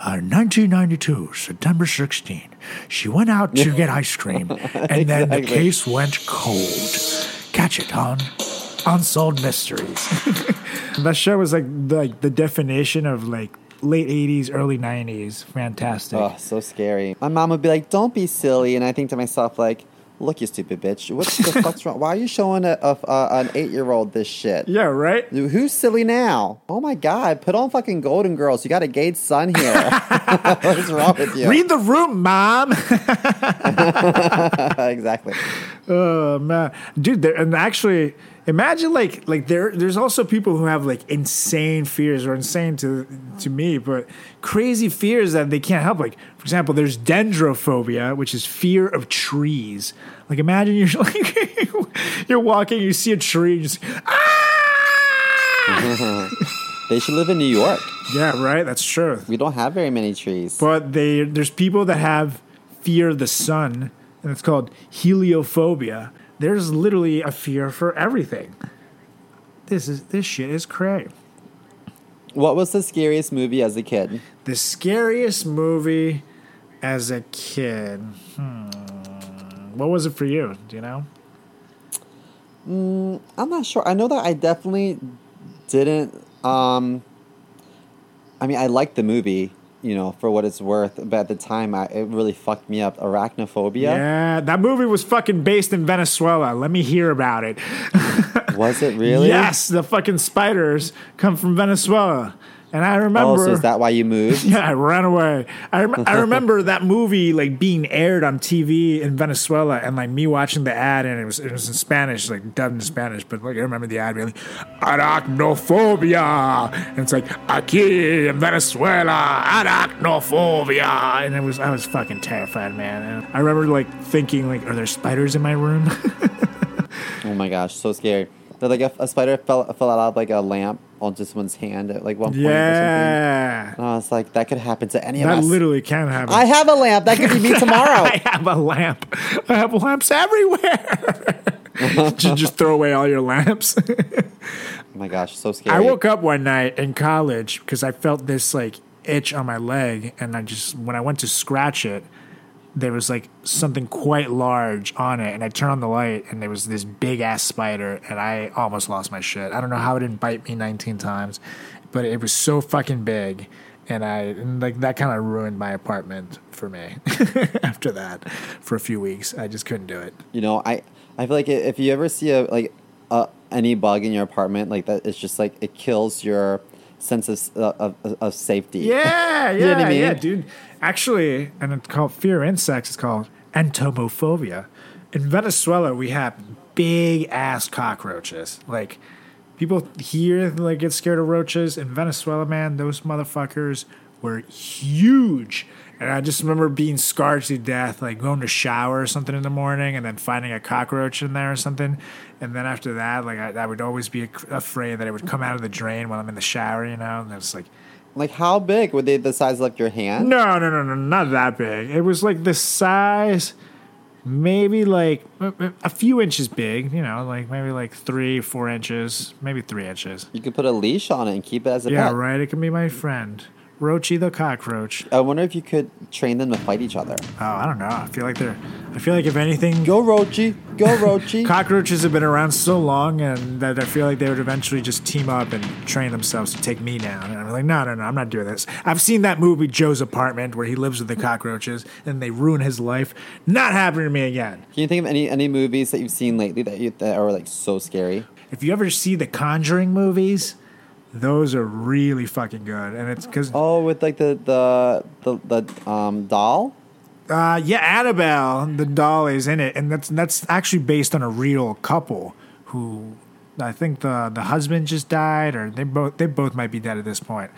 uh, 1992, September 16. She went out to get ice cream, <laughs> and then the case went cold. Catch it on Unsolved Mysteries. <laughs> that show was like the, like the definition of like late 80s, early 90s. Fantastic. Oh, so scary. My mom would be like, "Don't be silly," and I think to myself, like, "Look, you stupid bitch! What the <laughs> fuck's wrong? Why are you showing a, a, a an eight year old this shit? yeah, right. Who's silly now? Oh my god! Put on fucking Golden Girls. You got a gay son here. <laughs> <laughs> What's wrong with you? Read the room, mom. exactly. Oh man, dude! And actually, Imagine like like there there's also people who have like insane fears or insane to to me, but crazy fears that they can't help. Like for example, there's dendrophobia, which is fear of trees. Like imagine you're <laughs> like you're walking, you see a tree, just ah! <laughs> They should live in New York. yeah, right. That's true. We don't have very many trees. But they there's people that have fear of the sun, and it's called heliophobia. There's literally a fear for everything. This is this shit is cray. What was the scariest movie as a kid? The scariest movie as a kid. Hmm. What was it for you? Do you know? I'm not sure. I know that I definitely didn't. Um, I mean, I liked the movie, you know, for what it's worth. But at the time, I, it really fucked me up. Arachnophobia. Yeah, that movie was fucking based in Venezuela. Let me hear about it. <laughs> Was it really? Yes, the fucking spiders come from Venezuela. And I remember Oh, so is that why you moved? <laughs> Yeah, I ran away. I, rem- I remember that movie like being aired on TV in Venezuela, and like me watching the ad, and it was it was in Spanish, like dubbed in Spanish. But like I remember the ad being like arachnophobia, and it's like aquí in Venezuela arachnophobia, and it was I was fucking terrified, man. And I remember like thinking like, are there spiders in my room? <laughs> Oh my gosh, so scary. But like a, a spider fell fell out of like a lamp on just one's hand at like one point or something. yeah, And I was like, that could happen to any of us. that literally can happen. I have a lamp. That could be me <laughs> tomorrow. <laughs> I have a lamp. I have lamps everywhere. <laughs> Did you just throw away all your lamps? oh my gosh, so scary. I woke up one night in college because I felt this like itch on my leg, and I just when I went to scratch it, there was like something quite large on it, and I turned on the light, and there was this big ass spider, and I almost lost my shit. I don't know how it didn't bite me 19 times, but it was so fucking big. And I and like that kind of ruined my apartment for me. <laughs> After that, for a few weeks, I just couldn't do it. You know, I I feel like if you ever see a like a, any bug in your apartment, like that, it's just like it kills your sense of of, of, safety. Yeah, yeah, <laughs> You know what I mean? yeah, dude. Actually, and it's called fear insects. It's called entomophobia. In Venezuela, we have big ass cockroaches. Like people here like get scared of roaches. In Venezuela, man, those motherfuckers were huge. And I just remember being scarred to death, like going to shower or something in the morning, and then finding a cockroach in there or something. And then after that, like I, I would always be afraid that it would come out of the drain while I'm in the shower, you know. And it's like, Like how big were they? The size of like your hand? no, no, no, no, not that big. It was like the size, maybe like a- a few inches big. You know, like maybe like three, four inches, maybe three inches. You could put a leash on it and keep it as a Yeah, pet. right. It can be my friend, Roachy the cockroach. I wonder if you could train them to fight each other. Oh, I don't know. I feel like they're. I feel like if anything, Go Roachy, go Roachy. <laughs> cockroaches have been around so long, and that I feel like they would eventually just team up and train themselves to take me down. And I'm like, no, no, no, I'm not doing this. I've seen that movie Joe's Apartment where he lives with the cockroaches and they ruin his life. Not happening to me again. Can you think of any any movies that you've seen lately that you that are like so scary? If you ever see the Conjuring movies, those are really fucking good, and it's because Oh, with like the the the, the um doll. Uh, yeah, Annabelle, the doll is in it, and that's that's actually based on a real couple who I think the the husband just died, or they both they both might be dead at this point.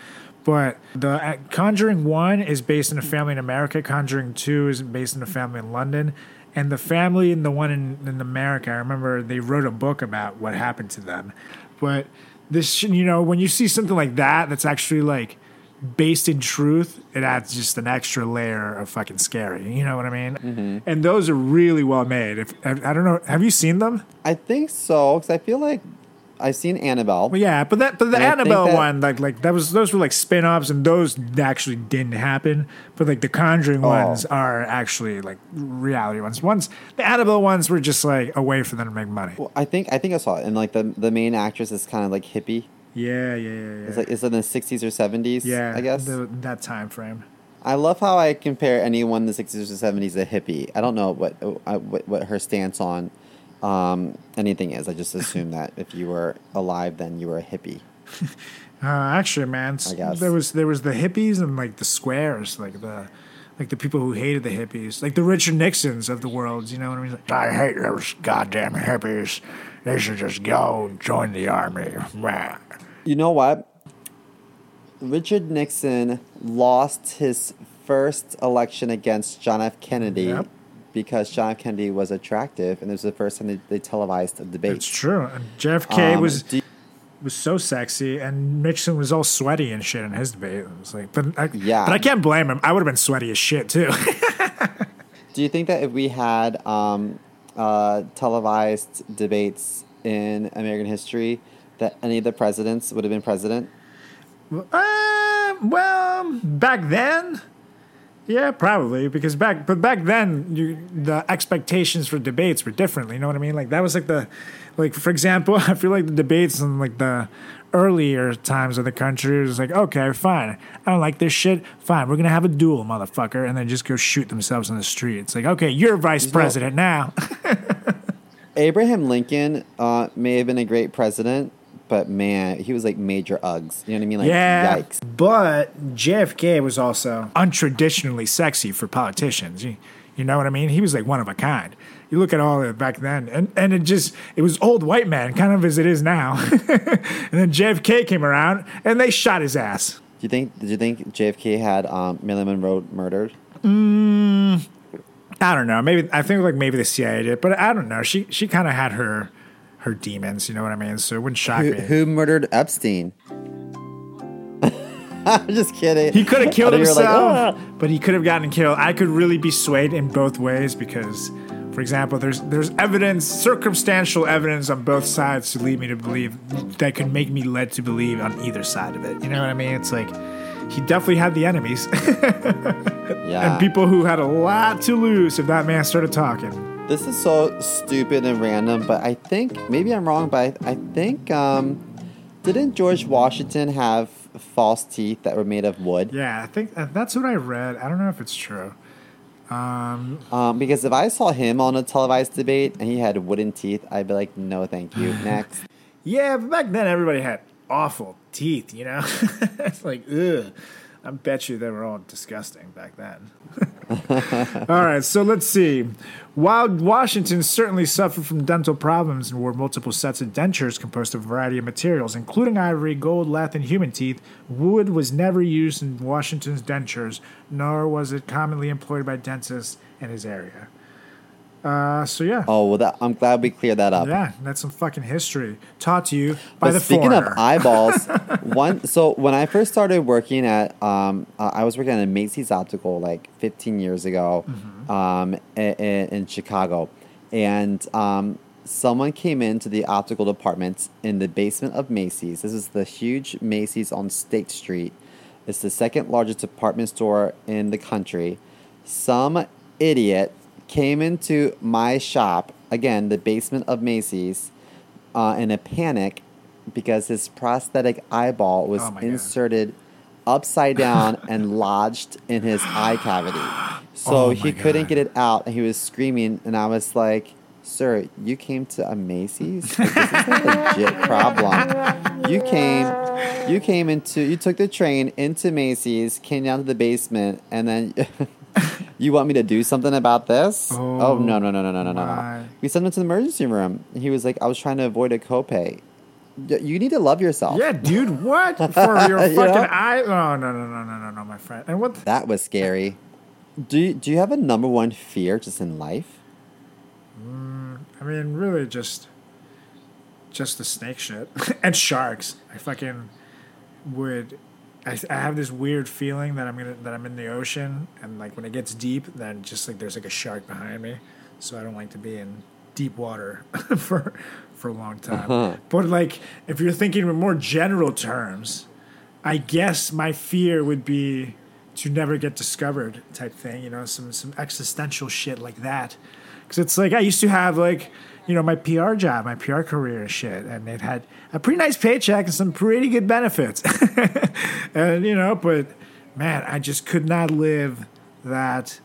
But the uh, Conjuring One is based in a family in America. Conjuring Two is based in a family in London, and the family in the one in, in America. I remember they wrote a book about what happened to them. But this, you know, when you see something like that, that's actually like based in truth, it adds just an extra layer of fucking scary. You know what I mean? Mm-hmm. And those are really well made. If I I don't know, have you seen them? I think so because I feel like I've seen Annabelle. Well, yeah, but that but the And Annabelle that- one, like like that was those were like spin offs, and those actually didn't happen. But like the Conjuring Oh. ones are actually like reality ones. Ones the Annabelle ones were just like a way for them to make money. Well, I think I think I saw it, and like the the main actress is kind of like hippie. Yeah, yeah, yeah, yeah. It's like it's in the sixties or seventies. yeah, I guess. the, that time frame. I love how I compare anyone in the sixties or seventies a hippie. I don't know what uh, what, what her stance on um, anything is. I just assume that if you were alive, then you were a hippie. <laughs> Uh, actually, man, s- I guess. there was there was the hippies and like the squares, like the like the people who hated the hippies, like the Richard Nixons of the world. You know what I mean? Like, I hate those goddamn hippies. They should just go and join the army. You know what? Richard Nixon lost his first election against John F. Kennedy Yep. Because John F. Kennedy was attractive, and it was the first time they, they televised a debate. it's true. And JFK Um, was do- was so sexy, and Nixon was all sweaty and shit in his debate. It was like, but I, Yeah. but I can't blame him. I would have been sweaty as shit too. <laughs> Do you think that if we had um, uh, televised debates in American history, that any of the presidents would have been president? Uh, well, back then, yeah, probably because back, but back then, you the expectations for debates were different. You know what I mean? Like that was like the, like for example, <laughs> I feel like the debates in like the earlier times of the country was like, okay, fine, I don't like this shit, fine, we're gonna have a duel, motherfucker, and then just go shoot themselves in the street. It's like, okay, you're vice no- president now. <laughs> Abraham Lincoln uh, may have been a great president, but man, he was like major Uggs. You know what I mean? Like, yeah, yikes. but JFK was also untraditionally sexy for politicians. You, you know what I mean? He was like one of a kind. You look at all of it back then, and, and it just it was old white man, kind of as it is now. <laughs> and then JFK came around, and they shot his ass. Do you think? Did you think JFK had um, Marilyn Monroe murdered? I don't know. Maybe I think like maybe the CIA did, but I don't know. She she kind of had her her demons. You know what I mean? So it wouldn't shock Who, me. who murdered Epstein? <laughs> I'm just kidding. He could have killed I thought you were himself, like, "Ah." but he could have gotten killed. I could really be swayed in both ways because, for example, there's there's evidence, circumstantial evidence on both sides to lead me to believe that could make me led to believe on either side of it. You know what I mean? It's like he definitely had the enemies <laughs> yeah. and people who had a lot to lose if that man started talking. This is so stupid and random, but I think maybe I'm wrong, but I, I think um, didn't George Washington have false teeth that were made of wood? Yeah, I think uh, that's what I read. I don't know if it's true. Um, Um, because if I saw him on a televised debate and he had wooden teeth, I'd be like, no, thank you. <sighs> Next. Yeah, but back then everybody had awful teeth, you know? <laughs> it's like, ugh. I bet you they were all disgusting back then. <laughs> all right, so let's see. While Washington certainly suffered from dental problems and wore multiple sets of dentures composed of a variety of materials, including ivory, gold, lath, and human teeth, wood was never used in Washington's dentures, nor was it commonly employed by dentists in his area. Uh, so yeah. Oh, well, that, I'm glad we cleared that up. Yeah, that's some fucking history taught to you by But the speaking foreigner. of eyeballs, <laughs> one so when I first started working at, um, uh, I was working at Macy's Optical like 15 years ago, Mm-hmm. um, in, in Chicago, and um, someone came into the optical department in the basement of Macy's. This is the huge Macy's on State Street. It's the second largest department store in the country. Some idiot came into my shop again, the basement of Macy's uh, in a panic because his prosthetic eyeball was Oh my God. inserted upside down <laughs> and lodged in his eye cavity. <gasps> So Oh he couldn't God. get it out and he was screaming. And I was like, Sir, you came to a Macy's? Like, this is a <laughs> legit problem. You came, you came into, you took the train into Macy's, came down to the basement, and then you want me to do something about this? Oh, no, no, no, no, no, no, no, no. We sent him to the emergency room. He was like, I was trying to avoid a copay. Y- You need to love yourself. Yeah, dude, what? For your You fucking know? eye? Oh, no, no, no, no, no, no, my friend. And what? the- That was scary. Do you, do you have a number one fear just in life? I mean, really, just, just the snake shit and sharks. I fucking would. I, I have this weird feeling that I'm gonna that I'm in the ocean, and like when it gets deep, then just like there's like a shark behind me. So I don't like to be in deep water <laughs> for for a long time. Uh-huh. But like, if you're thinking in more general terms, I guess my fear would be to never get discovered type thing, you know, some some existential shit like that. Cuz it's like I used to have like, you know, my PR job, my PR career and shit, and it had a pretty nice paycheck and some pretty good benefits. <laughs> and you know, but man, I just could not live that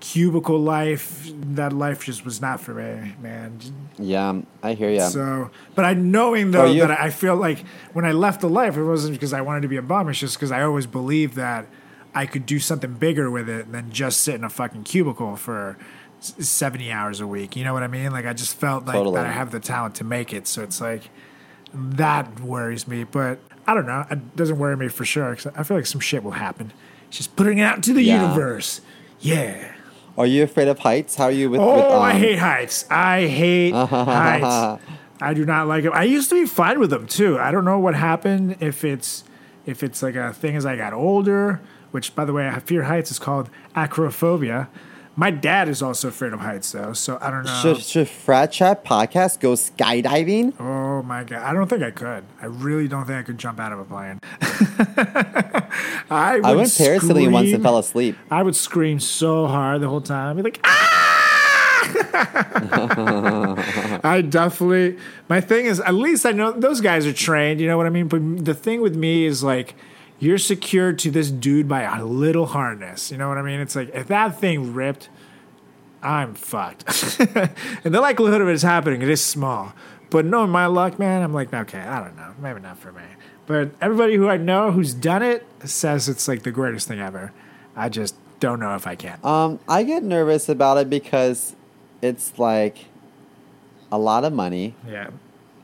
cubicle life. That life just was not for me, man. Yeah, I hear you. So, but I knowing though that I feel like when I left the life, it wasn't because I wanted to be a bum. It's just because I always believed that I could do something bigger with it than just sit in a fucking cubicle for 70 hours a week. You know what I mean? Like I just felt like Totally. that I have the talent to make it. So it's like that worries me, but I don't know. It doesn't worry me for sure because I feel like some shit will happen. It's just putting it out into the Yeah. universe. Yeah. Are you afraid of heights? How are you with? Oh, with, um, I hate heights. I hate <laughs> heights. I do not like them. I used to be fine with them too. I don't know what happened. If it's if it's like a thing as I got older, which by the way, I fear heights is called acrophobia. My dad is also afraid of heights though, so I don't know. Should, should Frat Chat podcast go skydiving? Oh my god! I don't think I could. I really don't think I could jump out of a plane. <laughs> I, would I went parasailing once and fell asleep. I would scream so hard the whole time. I'd be like, ah! <laughs> I definitely. My thing is, at least I know those guys are trained. You know what I mean? But the thing with me is like, you're secured to this dude by a little harness. You know what I mean? It's like if that thing ripped, I'm fucked. <laughs> and the likelihood of it is happening, it is small. But knowing my luck, man, I'm like, okay, I don't know. Maybe not for me. But everybody who I know who's done it says it's like the greatest thing ever. I just don't know if I can. Um, I get nervous about it because it's like a lot of money. yeah.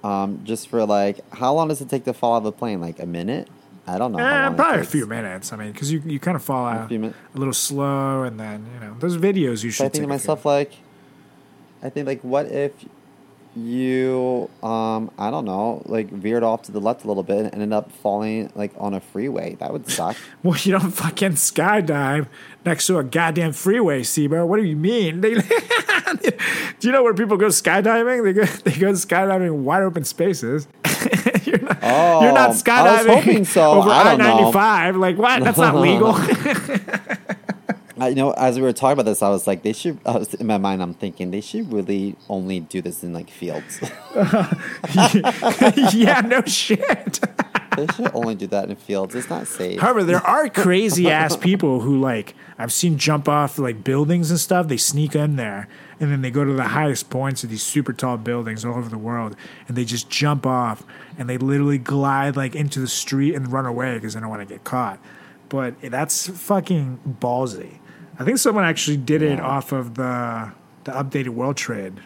Um, just for like, how long does it take to fall out of a plane? Like a minute? I don't know. Eh, probably a few minutes. I mean, because you, you kind of fall out min- a little slow, and then, you know, those videos you should So I think to myself, like, I think like, what if you, um, I don't know, like veered off to the left a little bit and ended up falling like on a freeway? That would suck. <laughs> Well, you don't fucking skydive next to a goddamn freeway, Sebo. What do you mean? They, <laughs> do you know where people go skydiving? They go they go skydiving in wide open spaces. <laughs> you're, not, Oh, you're not I skydiving hoping so. over I I don't know. ninety five. Like what? That's not <laughs> legal. I, you know, as we were talking about this, I was like, they should. I was in my mind, I'm thinking they should really only do this in like fields. <laughs> yeah, no shit. They should only do that in fields. It's not safe. However, there are <laughs> crazy ass people who like I've seen jump off like buildings and stuff. They sneak in there and then they go to the highest points of these super tall buildings all over the world and they just jump off and they literally glide like into the street and run away because they don't want to get caught. But that's fucking ballsy. I think someone actually did it off of the the updated World Trade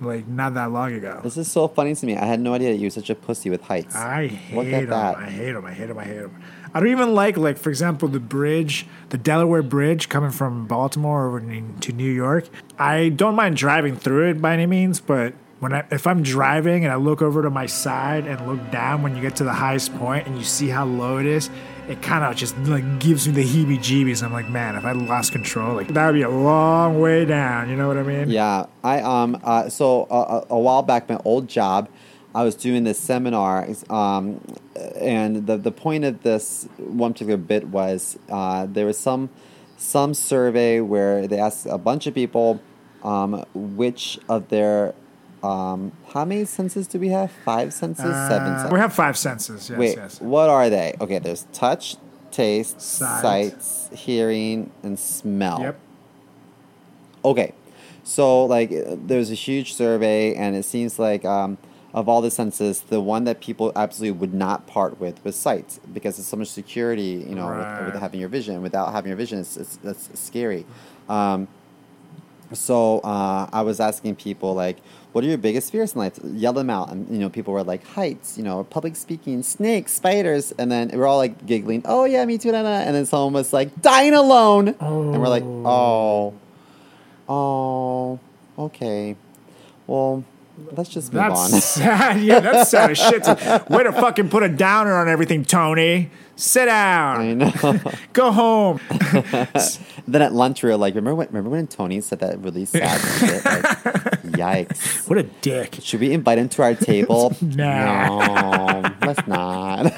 like not that long ago. This is so funny to me. I had no idea that you were such a pussy with heights. I hate Look at them. that. I hate them. I hate them. I hate them. I don't even like, like for example, the bridge, the Delaware Bridge coming from Baltimore over to to New York. I don't mind driving through it by any means, but when I, if I'm driving and I look over to my side and look down when you get to the highest point and you see how low it is, it kind of just like gives me the heebie-jeebies. I'm like, man, if I lost control, like that would be a long way down. You know what I mean? Yeah, I um uh, so uh, a, a while back, my old job, I was doing this seminar, um, and the the point of this one particular bit was uh, there was some some survey where they asked a bunch of people um, which of their um, how many senses do we have? Five senses, seven Uh, senses. we have five senses. Yes, Wait, yes. what are they? Okay, there's touch, taste, Sight. sights, hearing, and smell. Yep. Okay, so like there's a huge survey, and it seems like um, of all the senses, the one that people absolutely would not part with was sight because there's so much security, you know, with, with having your vision. Without having your vision, it's, it's that's scary. Um, so uh, I was asking people like, "What are your biggest fears in life?" Yell them out, and you know, people were like, "Heights," you know, public speaking, snakes, spiders, and then we're all like giggling. Oh yeah, me too. da, da." And then someone was like, "Dying alone," and we're like, "Oh, oh, okay, well." Let's just move That's on. <laughs> sad. Yeah, that's sad as shit. Way to fucking put a downer on everything, Tony. Sit down. I know. <laughs> Go home. <laughs> then at lunch we were like, "Remember when? Remember when Tony said that really sad shit? Like, yikes! What a dick. Should we invite him to our table? No. no, let's not."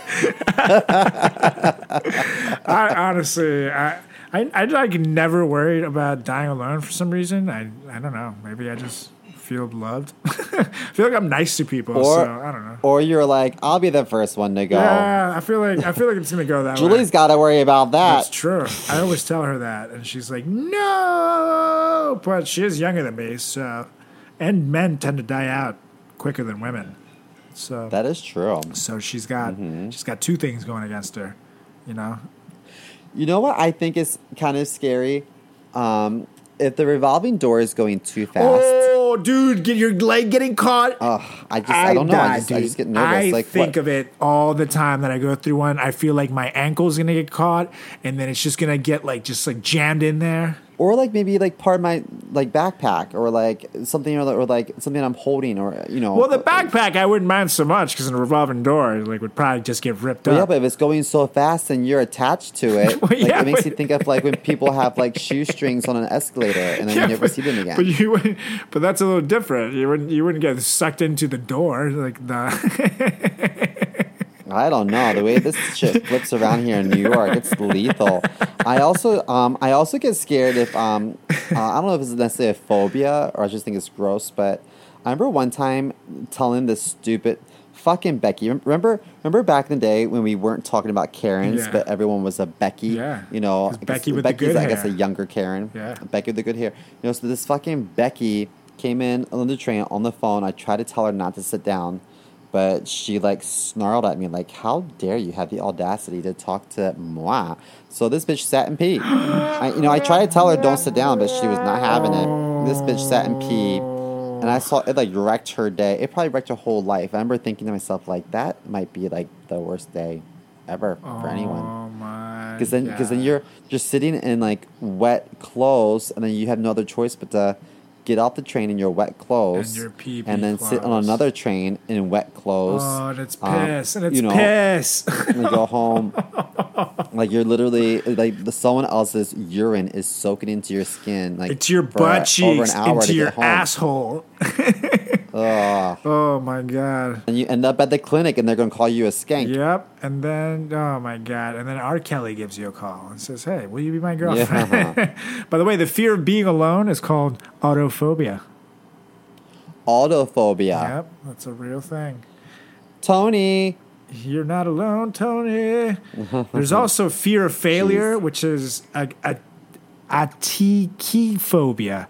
I honestly, I, I, I like never worried about dying alone for some reason. I, I don't know. Maybe I just feel loved. <laughs> I feel like I'm nice to people. Or, so I don't know. or you're like, I'll be the first one to go. Yeah, I feel like I feel like it's gonna go that way. Julie's got to worry about that. That's true. I always tell her that, and she's like, "No," but she is younger than me, so and men tend to die out quicker than women. So That is true. so she's got Mm-hmm. she's got two things going against her, you know. You know what I think is kind of scary? Um, if the revolving door is going too fast. Oh, Oh, dude, get your leg getting caught. Ugh, I just I, don't know. I just, I just get nervous. I like think what? of it all the time that I go through one. I feel like my ankle's gonna get caught, and then it's just gonna get like just like jammed in there. Or like maybe like part of my like backpack or like something or, or like something I'm holding or you know. Well, the backpack I wouldn't mind so much because in a revolving door, like would probably just get ripped But yeah, but if it's going so fast and you're attached to it, Well, <laughs> like, yeah, it makes but- you think of like when people have like shoestrings on an escalator and then Yeah, you never but- see them again. But you, but that's a little different. You wouldn't, you wouldn't get sucked into the door like the. <laughs> I don't know the way this shit flips around here in New York. It's lethal. I also, um, I also get scared if um, uh, I don't know if it's necessarily a phobia or I just think it's gross. But I remember one time telling this stupid fucking Becky. Remember, remember back in the day when we weren't talking about Karens, Yeah. but everyone was a Becky. Yeah. you know, I guess Becky with the Becky's, good I guess, hair. a younger Karen. Yeah. Becky with the good hair. You know, so this fucking Becky came in on the train on the phone. I tried to tell her not to sit down, but she like snarled at me like, "How dare you have the audacity to talk to moi?" So this bitch sat and peed. I, you know, I tried to tell her don't sit down, but she was not having it. This bitch sat and peed. And I saw it like wrecked her day. It probably wrecked her whole life. I remember thinking to myself like that might be like the worst day ever for anyone Oh my! because then because then you're you're sitting in like wet clothes and then you have no other choice but to get off the train in your wet clothes your pee-pee and then sit on another train in wet clothes Oh, and it's um, piss, and it's you know, piss. <laughs> and go home <laughs> like you're literally like the, someone else's urine is soaking into your skin like it's your butt cheeks an hour into to your home. asshole. <laughs> Ugh. Oh my god. and you end up at the clinic and they're gonna call you a skank Yep. And then, oh my God. And then R. Kelly gives you a call and says, Hey, will you be my girlfriend? <laughs> By the way, the fear of being alone is called autophobia. autophobia Yep. That's a real thing. tony You're not alone, Tony. There's also fear of failure, <laughs> Jeez. which is a, a, atychiphobia.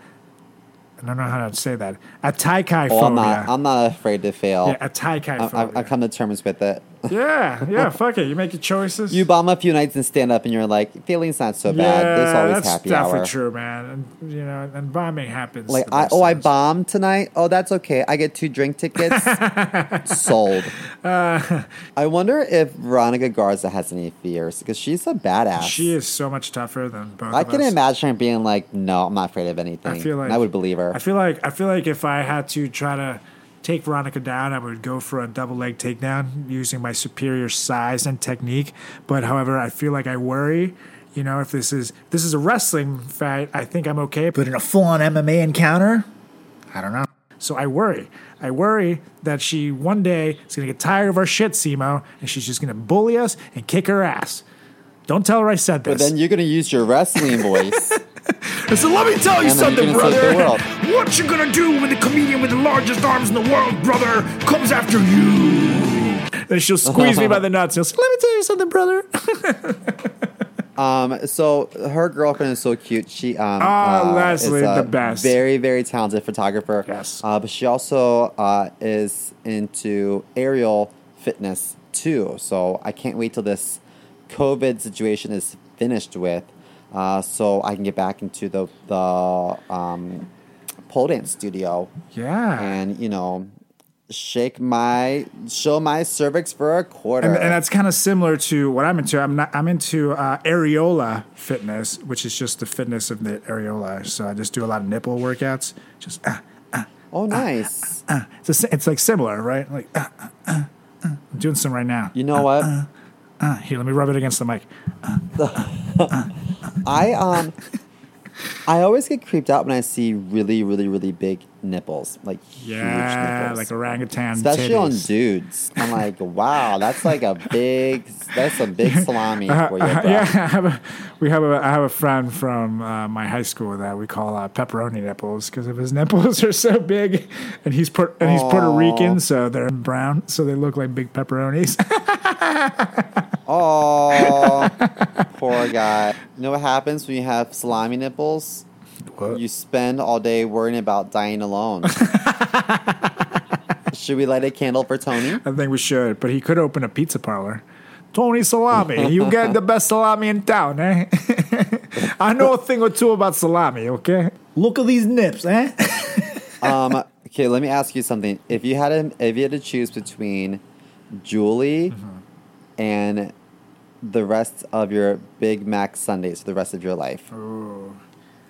I don't know how to say that. A taikai oh i'm not i'm not afraid to fail yeah, a taikai I. I, I come to terms with it yeah, yeah, fuck it. You make your choices. You bomb a few nights and stand up, and you're like, feeling's not so bad. There's always that's happy definitely hour. true, man. And you know, and bombing happens. Like, I, oh, I bombed tonight. Oh, that's okay. I get two drink tickets. <laughs> Sold. Uh, I wonder if Veronica Garza has any fears because she's a badass. She is so much tougher than both. I can us. imagine her being like, "No, I'm not afraid of anything." I feel like And I would believe her. I feel like I feel like if I had to try to take Veronica down, I would go for a double leg takedown using my superior size and technique. But however, I feel like I worry. You know, if this is this is a wrestling fight, I think I'm okay. But in a full on MMA encounter, I don't know. So I worry. I worry that she one day is going to get tired of our shit, Simo, and she's just going to bully us and kick her ass. Don't tell her I said this. but then you're gonna use your wrestling <laughs> voice. So let me tell you And something, you're gonna save brother. the world. What you gonna do when the comedian with the largest arms in the world, brother, comes after you? then she'll squeeze me by the nuts. and She'll say, "Let me tell you something, brother." <laughs> Um, so her girlfriend is so cute. She um, Ah, uh, Leslie, is a the best. Very very talented photographer. Yes. Uh, but she also uh, is into aerial fitness too. So I can't wait till this COVID situation is finished with, uh, so I can get back into the the um, pole dance studio yeah. and you know shake my show my cervix for a quarter. And, and that's kind of similar to what I'm into. I'm not. I'm into uh, areola fitness, which is just the fitness of the areola. So I just do a lot of nipple workouts. Just uh, oh, nice. uh. It's, a it's like similar, right? Like uh, uh, uh, uh. I'm doing some right now. you know what? Uh, here, let me rub it against the mic. <laughs> I um I always get creeped out when I see really, really, really big nipples, like huge Yeah, nipples. like orangutan. Especially on dudes. I'm like, <laughs> wow, that's like a big, that's a big <laughs> salami for your Uh, yeah, <laughs> I have a, we have a, I have a friend from uh, my high school that we call uh, pepperoni nipples because of his nipples are so big, and he's Puerto, and he's Puerto Rican, so they're brown, so they look like big pepperonis. Oh, poor guy. You know what happens when you have salami nipples? What? You spend all day worrying about dying alone. <laughs> Should we light a candle for Tony? I think we should, but he could open a pizza parlor. Tony Salami. <laughs> You get the best salami in town, eh? <laughs> I know a thing or two about salami, okay? Look at these nips, eh? Um, okay, let me ask you something. If you had to, if you had to choose between Julie Mm-hmm. and the rest of your Big Mac Sundays for the rest of your life,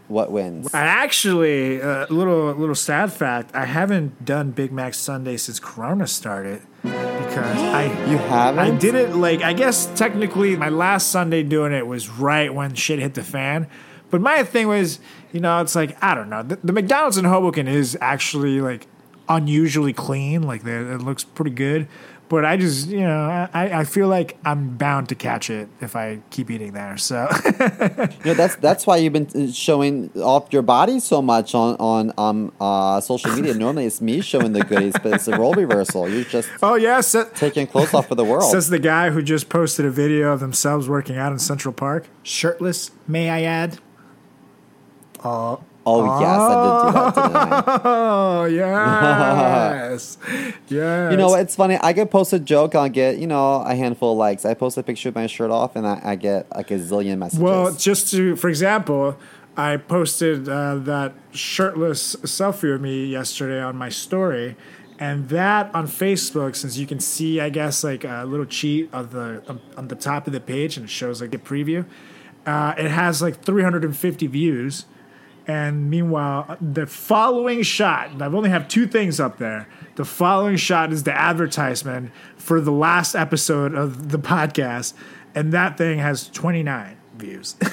what wins? I actually, a little little sad fact, I haven't done Big Mac Sunday since Corona started because I You haven't? I did it like I guess technically my last Sunday doing it was right when shit hit the fan. But my thing was, you know, it's like I don't know. The, the McDonald's in Hoboken is actually like unusually clean. Like it looks pretty good. But I just, you know, I, I feel like I'm bound to catch it if I keep eating there. So <laughs> You know, that's that's why you've been showing off your body so much on on um uh social media. Normally it's me showing the goodies, but it's a role reversal. You're just Oh yeah, sa- taking clothes off for the world. Says the guy who just posted a video of themselves working out in Central Park, shirtless. May I add? Oh yes, I did do that today. Oh <laughs> yes, yes. <laughs> You know, it's funny. I get post a joke, I'll get you know a handful of likes. I post a picture of my shirt off, and I, I get like a zillion messages. Well, just to, for example, I posted uh, that shirtless selfie of me yesterday on my story, and that on Facebook, since you can see, I guess, like a little cheat of the on, on the top of the page, and it shows like a preview. Uh, it has like 350 views, and meanwhile, the following shot. I've only have two things up there. The following shot is the advertisement for the last episode of the podcast, and that thing has 29 views. <laughs>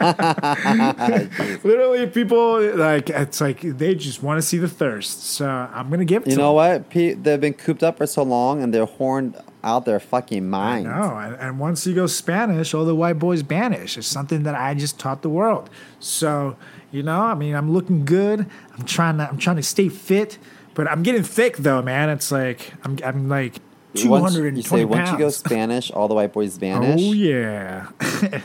<laughs> Literally, people like it's like they just want to see the thirst. So I'm gonna give it. you know them. what? Pe- they've been cooped up for so long, and they're horned out their fucking minds. No, and, and once you go Spanish, all the white boys banish. It's something that I just taught the world. So you know, I mean, I'm looking good. I'm trying to, I'm trying to stay fit, but I'm getting thick though, man. It's like I'm, I'm like 220 you say once you go. Spanish, all the white boys vanish. Oh yeah. <laughs>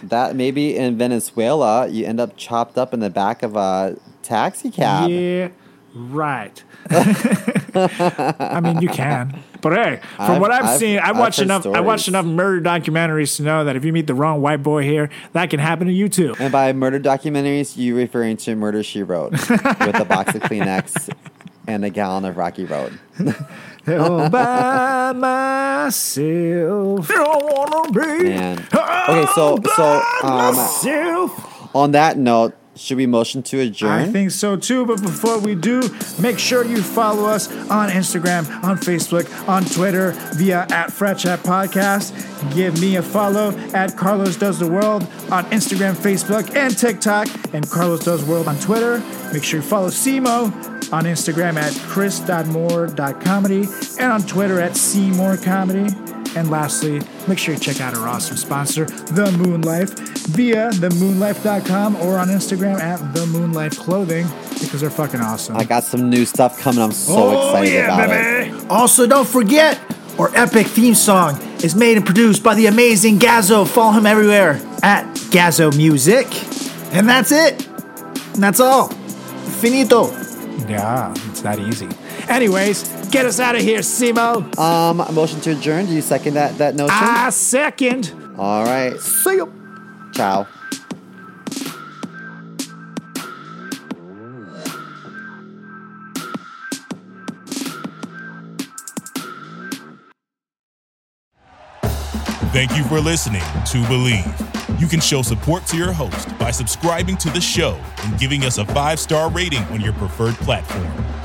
That maybe in Venezuela, you end up chopped up in the back of a taxi cab. Yeah, right. <laughs> I mean, you can, but hey, from I've- what I've, I've- seen, I've I've watched enough. I watched enough murder documentaries to know that if you meet the wrong white boy here, that can happen to you too. And by murder documentaries, you referring to Murder She Wrote with a box of Kleenex <laughs> and a gallon of Rocky Road. All <laughs> by myself, don't wanna be Man. Okay, so so um, on that note, should we motion to adjourn? I think so too. But before we do, make sure you follow us on Instagram, on Facebook, on Twitter via at Frat Chat Podcast. Give me a follow at Carlos Does the World on Instagram, Facebook, and TikTok, and Carlos Does World on Twitter. Make sure you follow Simo on Instagram at chris.moore.comedy and on Twitter at Seymour Comedy. And lastly, make sure you check out our awesome sponsor, The Moon Life, via themoonlife.com or on Instagram at The Moon Life Clothing because they're fucking awesome. I got some new stuff coming. I'm so Oh, excited about it. Also, don't forget, our epic theme song is made and produced by the amazing Gazzo. Follow him everywhere at Gazzo Music. And that's it. And that's all. Finito. Yeah, it's that easy. Anyways, get us out of here, Simo. Um, motion to adjourn. Do you second that that notion? I second. All right. See you. Ciao. Thank you for listening to Bleav. You can show support to your host by subscribing to the show and giving us a five star rating on your preferred platform.